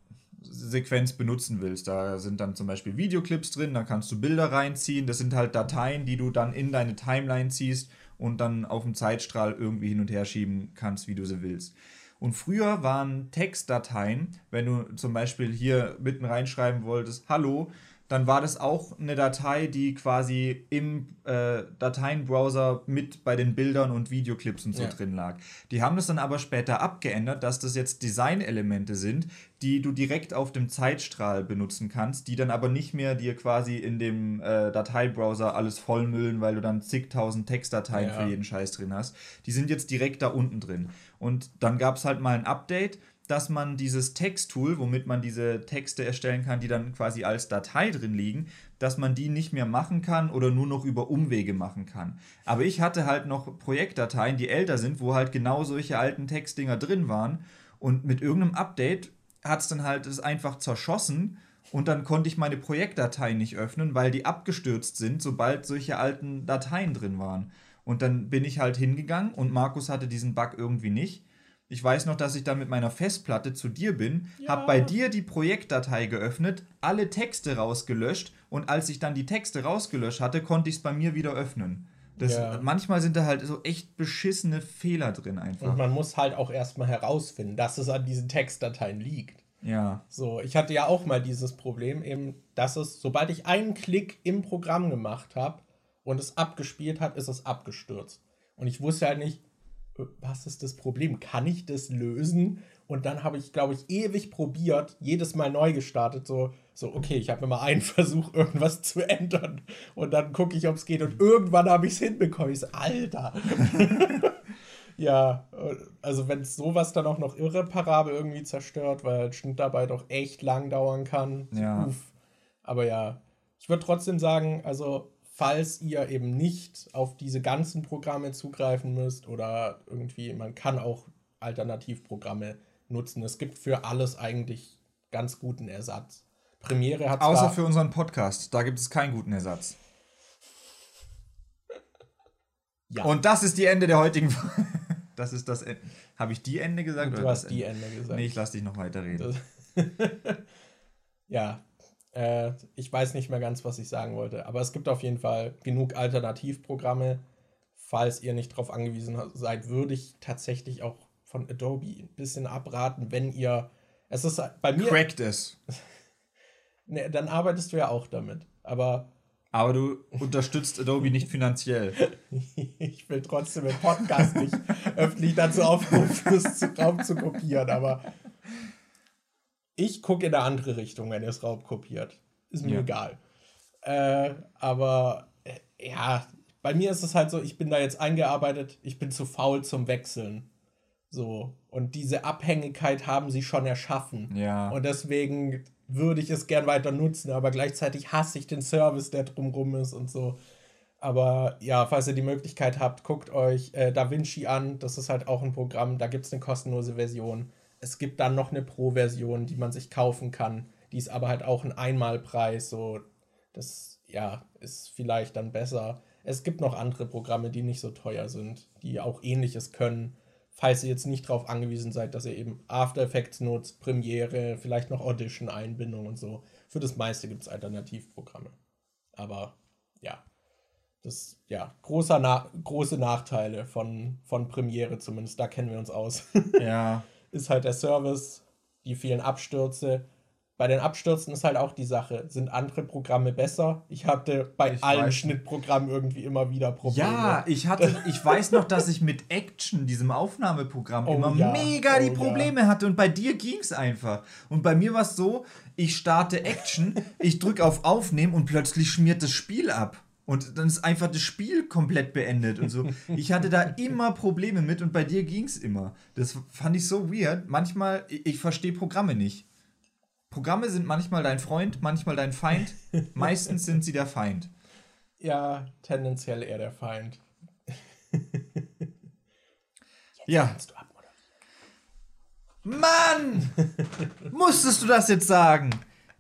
Sequenz benutzen willst. Da sind dann zum Beispiel Videoclips drin, da kannst du Bilder reinziehen. Das sind halt Dateien, die du dann in deine Timeline ziehst und dann auf dem Zeitstrahl irgendwie hin und her schieben kannst, wie du sie willst. Und früher waren Textdateien, wenn du zum Beispiel hier mitten reinschreiben wolltest, hallo, dann war das auch eine Datei, die quasi im äh, Dateienbrowser mit bei den Bildern und Videoclips und so ja. drin lag. Die haben das dann aber später abgeändert, dass das jetzt Designelemente sind, die du direkt auf dem Zeitstrahl benutzen kannst, die dann aber nicht mehr dir quasi in dem äh, Dateibrowser alles vollmüllen, weil du dann zigtausend Textdateien ja. für jeden Scheiß drin hast. Die sind jetzt direkt da unten drin. Und dann gab es halt mal ein Update dass man dieses Texttool, womit man diese Texte erstellen kann, die dann quasi als Datei drin liegen, dass man die nicht mehr machen kann oder nur noch über Umwege machen kann. Aber ich hatte halt noch Projektdateien, die älter sind, wo halt genau solche alten Textdinger drin waren und mit irgendeinem Update hat es dann halt es einfach zerschossen und dann konnte ich meine Projektdateien nicht öffnen, weil die abgestürzt sind, sobald solche alten Dateien drin waren. Und dann bin ich halt hingegangen und Markus hatte diesen Bug irgendwie nicht ich weiß noch, dass ich dann mit meiner Festplatte zu dir bin, ja. habe bei dir die Projektdatei geöffnet, alle Texte rausgelöscht und als ich dann die Texte rausgelöscht hatte, konnte ich es bei mir wieder öffnen. Das, ja. Manchmal sind da halt so echt beschissene Fehler drin einfach. Und man muss halt auch erstmal herausfinden, dass es an diesen Textdateien liegt. Ja. So, ich hatte ja auch mal dieses Problem, eben, dass es, sobald ich einen Klick im Programm gemacht habe und es abgespielt hat, ist es abgestürzt. Und ich wusste halt nicht, was ist das Problem? Kann ich das lösen? Und dann habe ich, glaube ich, ewig probiert, jedes Mal neu gestartet, so, so okay, ich habe immer einen Versuch, irgendwas zu ändern. Und dann gucke ich, ob es geht. Und irgendwann habe ich es hinbekommen. Ich so, Alter. ja, also wenn sowas dann auch noch irreparabel irgendwie zerstört, weil Schnitt dabei doch echt lang dauern kann. Ja. Uff. Aber ja, ich würde trotzdem sagen, also falls ihr eben nicht auf diese ganzen Programme zugreifen müsst oder irgendwie, man kann auch Alternativprogramme nutzen. Es gibt für alles eigentlich ganz guten Ersatz. Premiere hat Außer für unseren Podcast, da gibt es keinen guten Ersatz. ja. Und das ist die Ende der heutigen Das ist das Ende. Habe ich die Ende gesagt? Du hast die Ende gesagt. Nee, ich lasse dich noch weiterreden. ja, äh, ich weiß nicht mehr ganz, was ich sagen wollte. Aber es gibt auf jeden Fall genug Alternativprogramme. Falls ihr nicht darauf angewiesen seid, würde ich tatsächlich auch von Adobe ein bisschen abraten, wenn ihr. Es ist bei mir. Cracked es. ne, dann arbeitest du ja auch damit. Aber. Aber du unterstützt Adobe nicht finanziell. ich will trotzdem den Podcast nicht öffentlich dazu aufrufen, es zu, Raum zu kopieren, aber ich gucke in eine andere Richtung, wenn ihr es raubkopiert. Ist mir ja. egal. Äh, aber äh, ja, bei mir ist es halt so, ich bin da jetzt eingearbeitet, ich bin zu faul zum Wechseln. So. Und diese Abhängigkeit haben sie schon erschaffen. Ja. Und deswegen würde ich es gern weiter nutzen, aber gleichzeitig hasse ich den Service, der drumrum ist und so. Aber ja, falls ihr die Möglichkeit habt, guckt euch äh, DaVinci an. Das ist halt auch ein Programm, da gibt es eine kostenlose Version. Es gibt dann noch eine Pro-Version, die man sich kaufen kann. Die ist aber halt auch ein Einmalpreis. So, das ja, ist vielleicht dann besser. Es gibt noch andere Programme, die nicht so teuer sind, die auch ähnliches können. Falls ihr jetzt nicht darauf angewiesen seid, dass ihr eben After Effects nutzt, Premiere, vielleicht noch Audition-Einbindung und so. Für das meiste gibt es Alternativprogramme. Aber ja, das, ja, großer Na große Nachteile von, von Premiere zumindest. Da kennen wir uns aus. Ja. Ist halt der Service, die vielen Abstürze. Bei den Abstürzen ist halt auch die Sache, sind andere Programme besser? Ich hatte bei ich allen Schnittprogrammen irgendwie immer wieder Probleme. Ja, ich hatte, ich weiß noch, dass ich mit Action, diesem Aufnahmeprogramm, oh, immer ja. mega die oh, Probleme ja. hatte und bei dir ging es einfach. Und bei mir war es so, ich starte Action, ich drücke auf Aufnehmen und plötzlich schmiert das Spiel ab. Und dann ist einfach das Spiel komplett beendet und so. Ich hatte da immer Probleme mit und bei dir ging es immer. Das fand ich so weird. Manchmal, ich, ich verstehe Programme nicht. Programme sind manchmal dein Freund, manchmal dein Feind. Meistens sind sie der Feind. Ja, tendenziell eher der Feind. ja. Mann! Musstest du das jetzt sagen?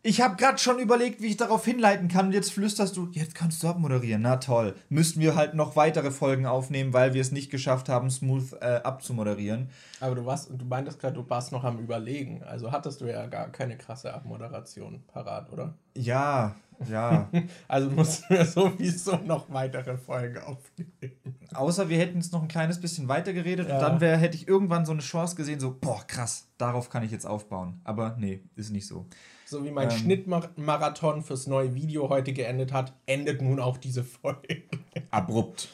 Ich habe gerade schon überlegt, wie ich darauf hinleiten kann und jetzt flüsterst du, jetzt kannst du abmoderieren. Na toll. Müssten wir halt noch weitere Folgen aufnehmen, weil wir es nicht geschafft haben, smooth äh, abzumoderieren. Aber du warst, du meintest gerade, du warst noch am Überlegen. Also hattest du ja gar keine krasse Abmoderation parat, oder? Ja, ja. also mussten wir sowieso noch weitere Folgen aufnehmen. Außer wir hätten es noch ein kleines bisschen weiter geredet ja. und dann wär, hätte ich irgendwann so eine Chance gesehen, so, boah, krass, darauf kann ich jetzt aufbauen. Aber nee, ist nicht so. So wie mein ähm, Schnittmarathon fürs neue Video heute geendet hat, endet nun auch diese Folge. Abrupt.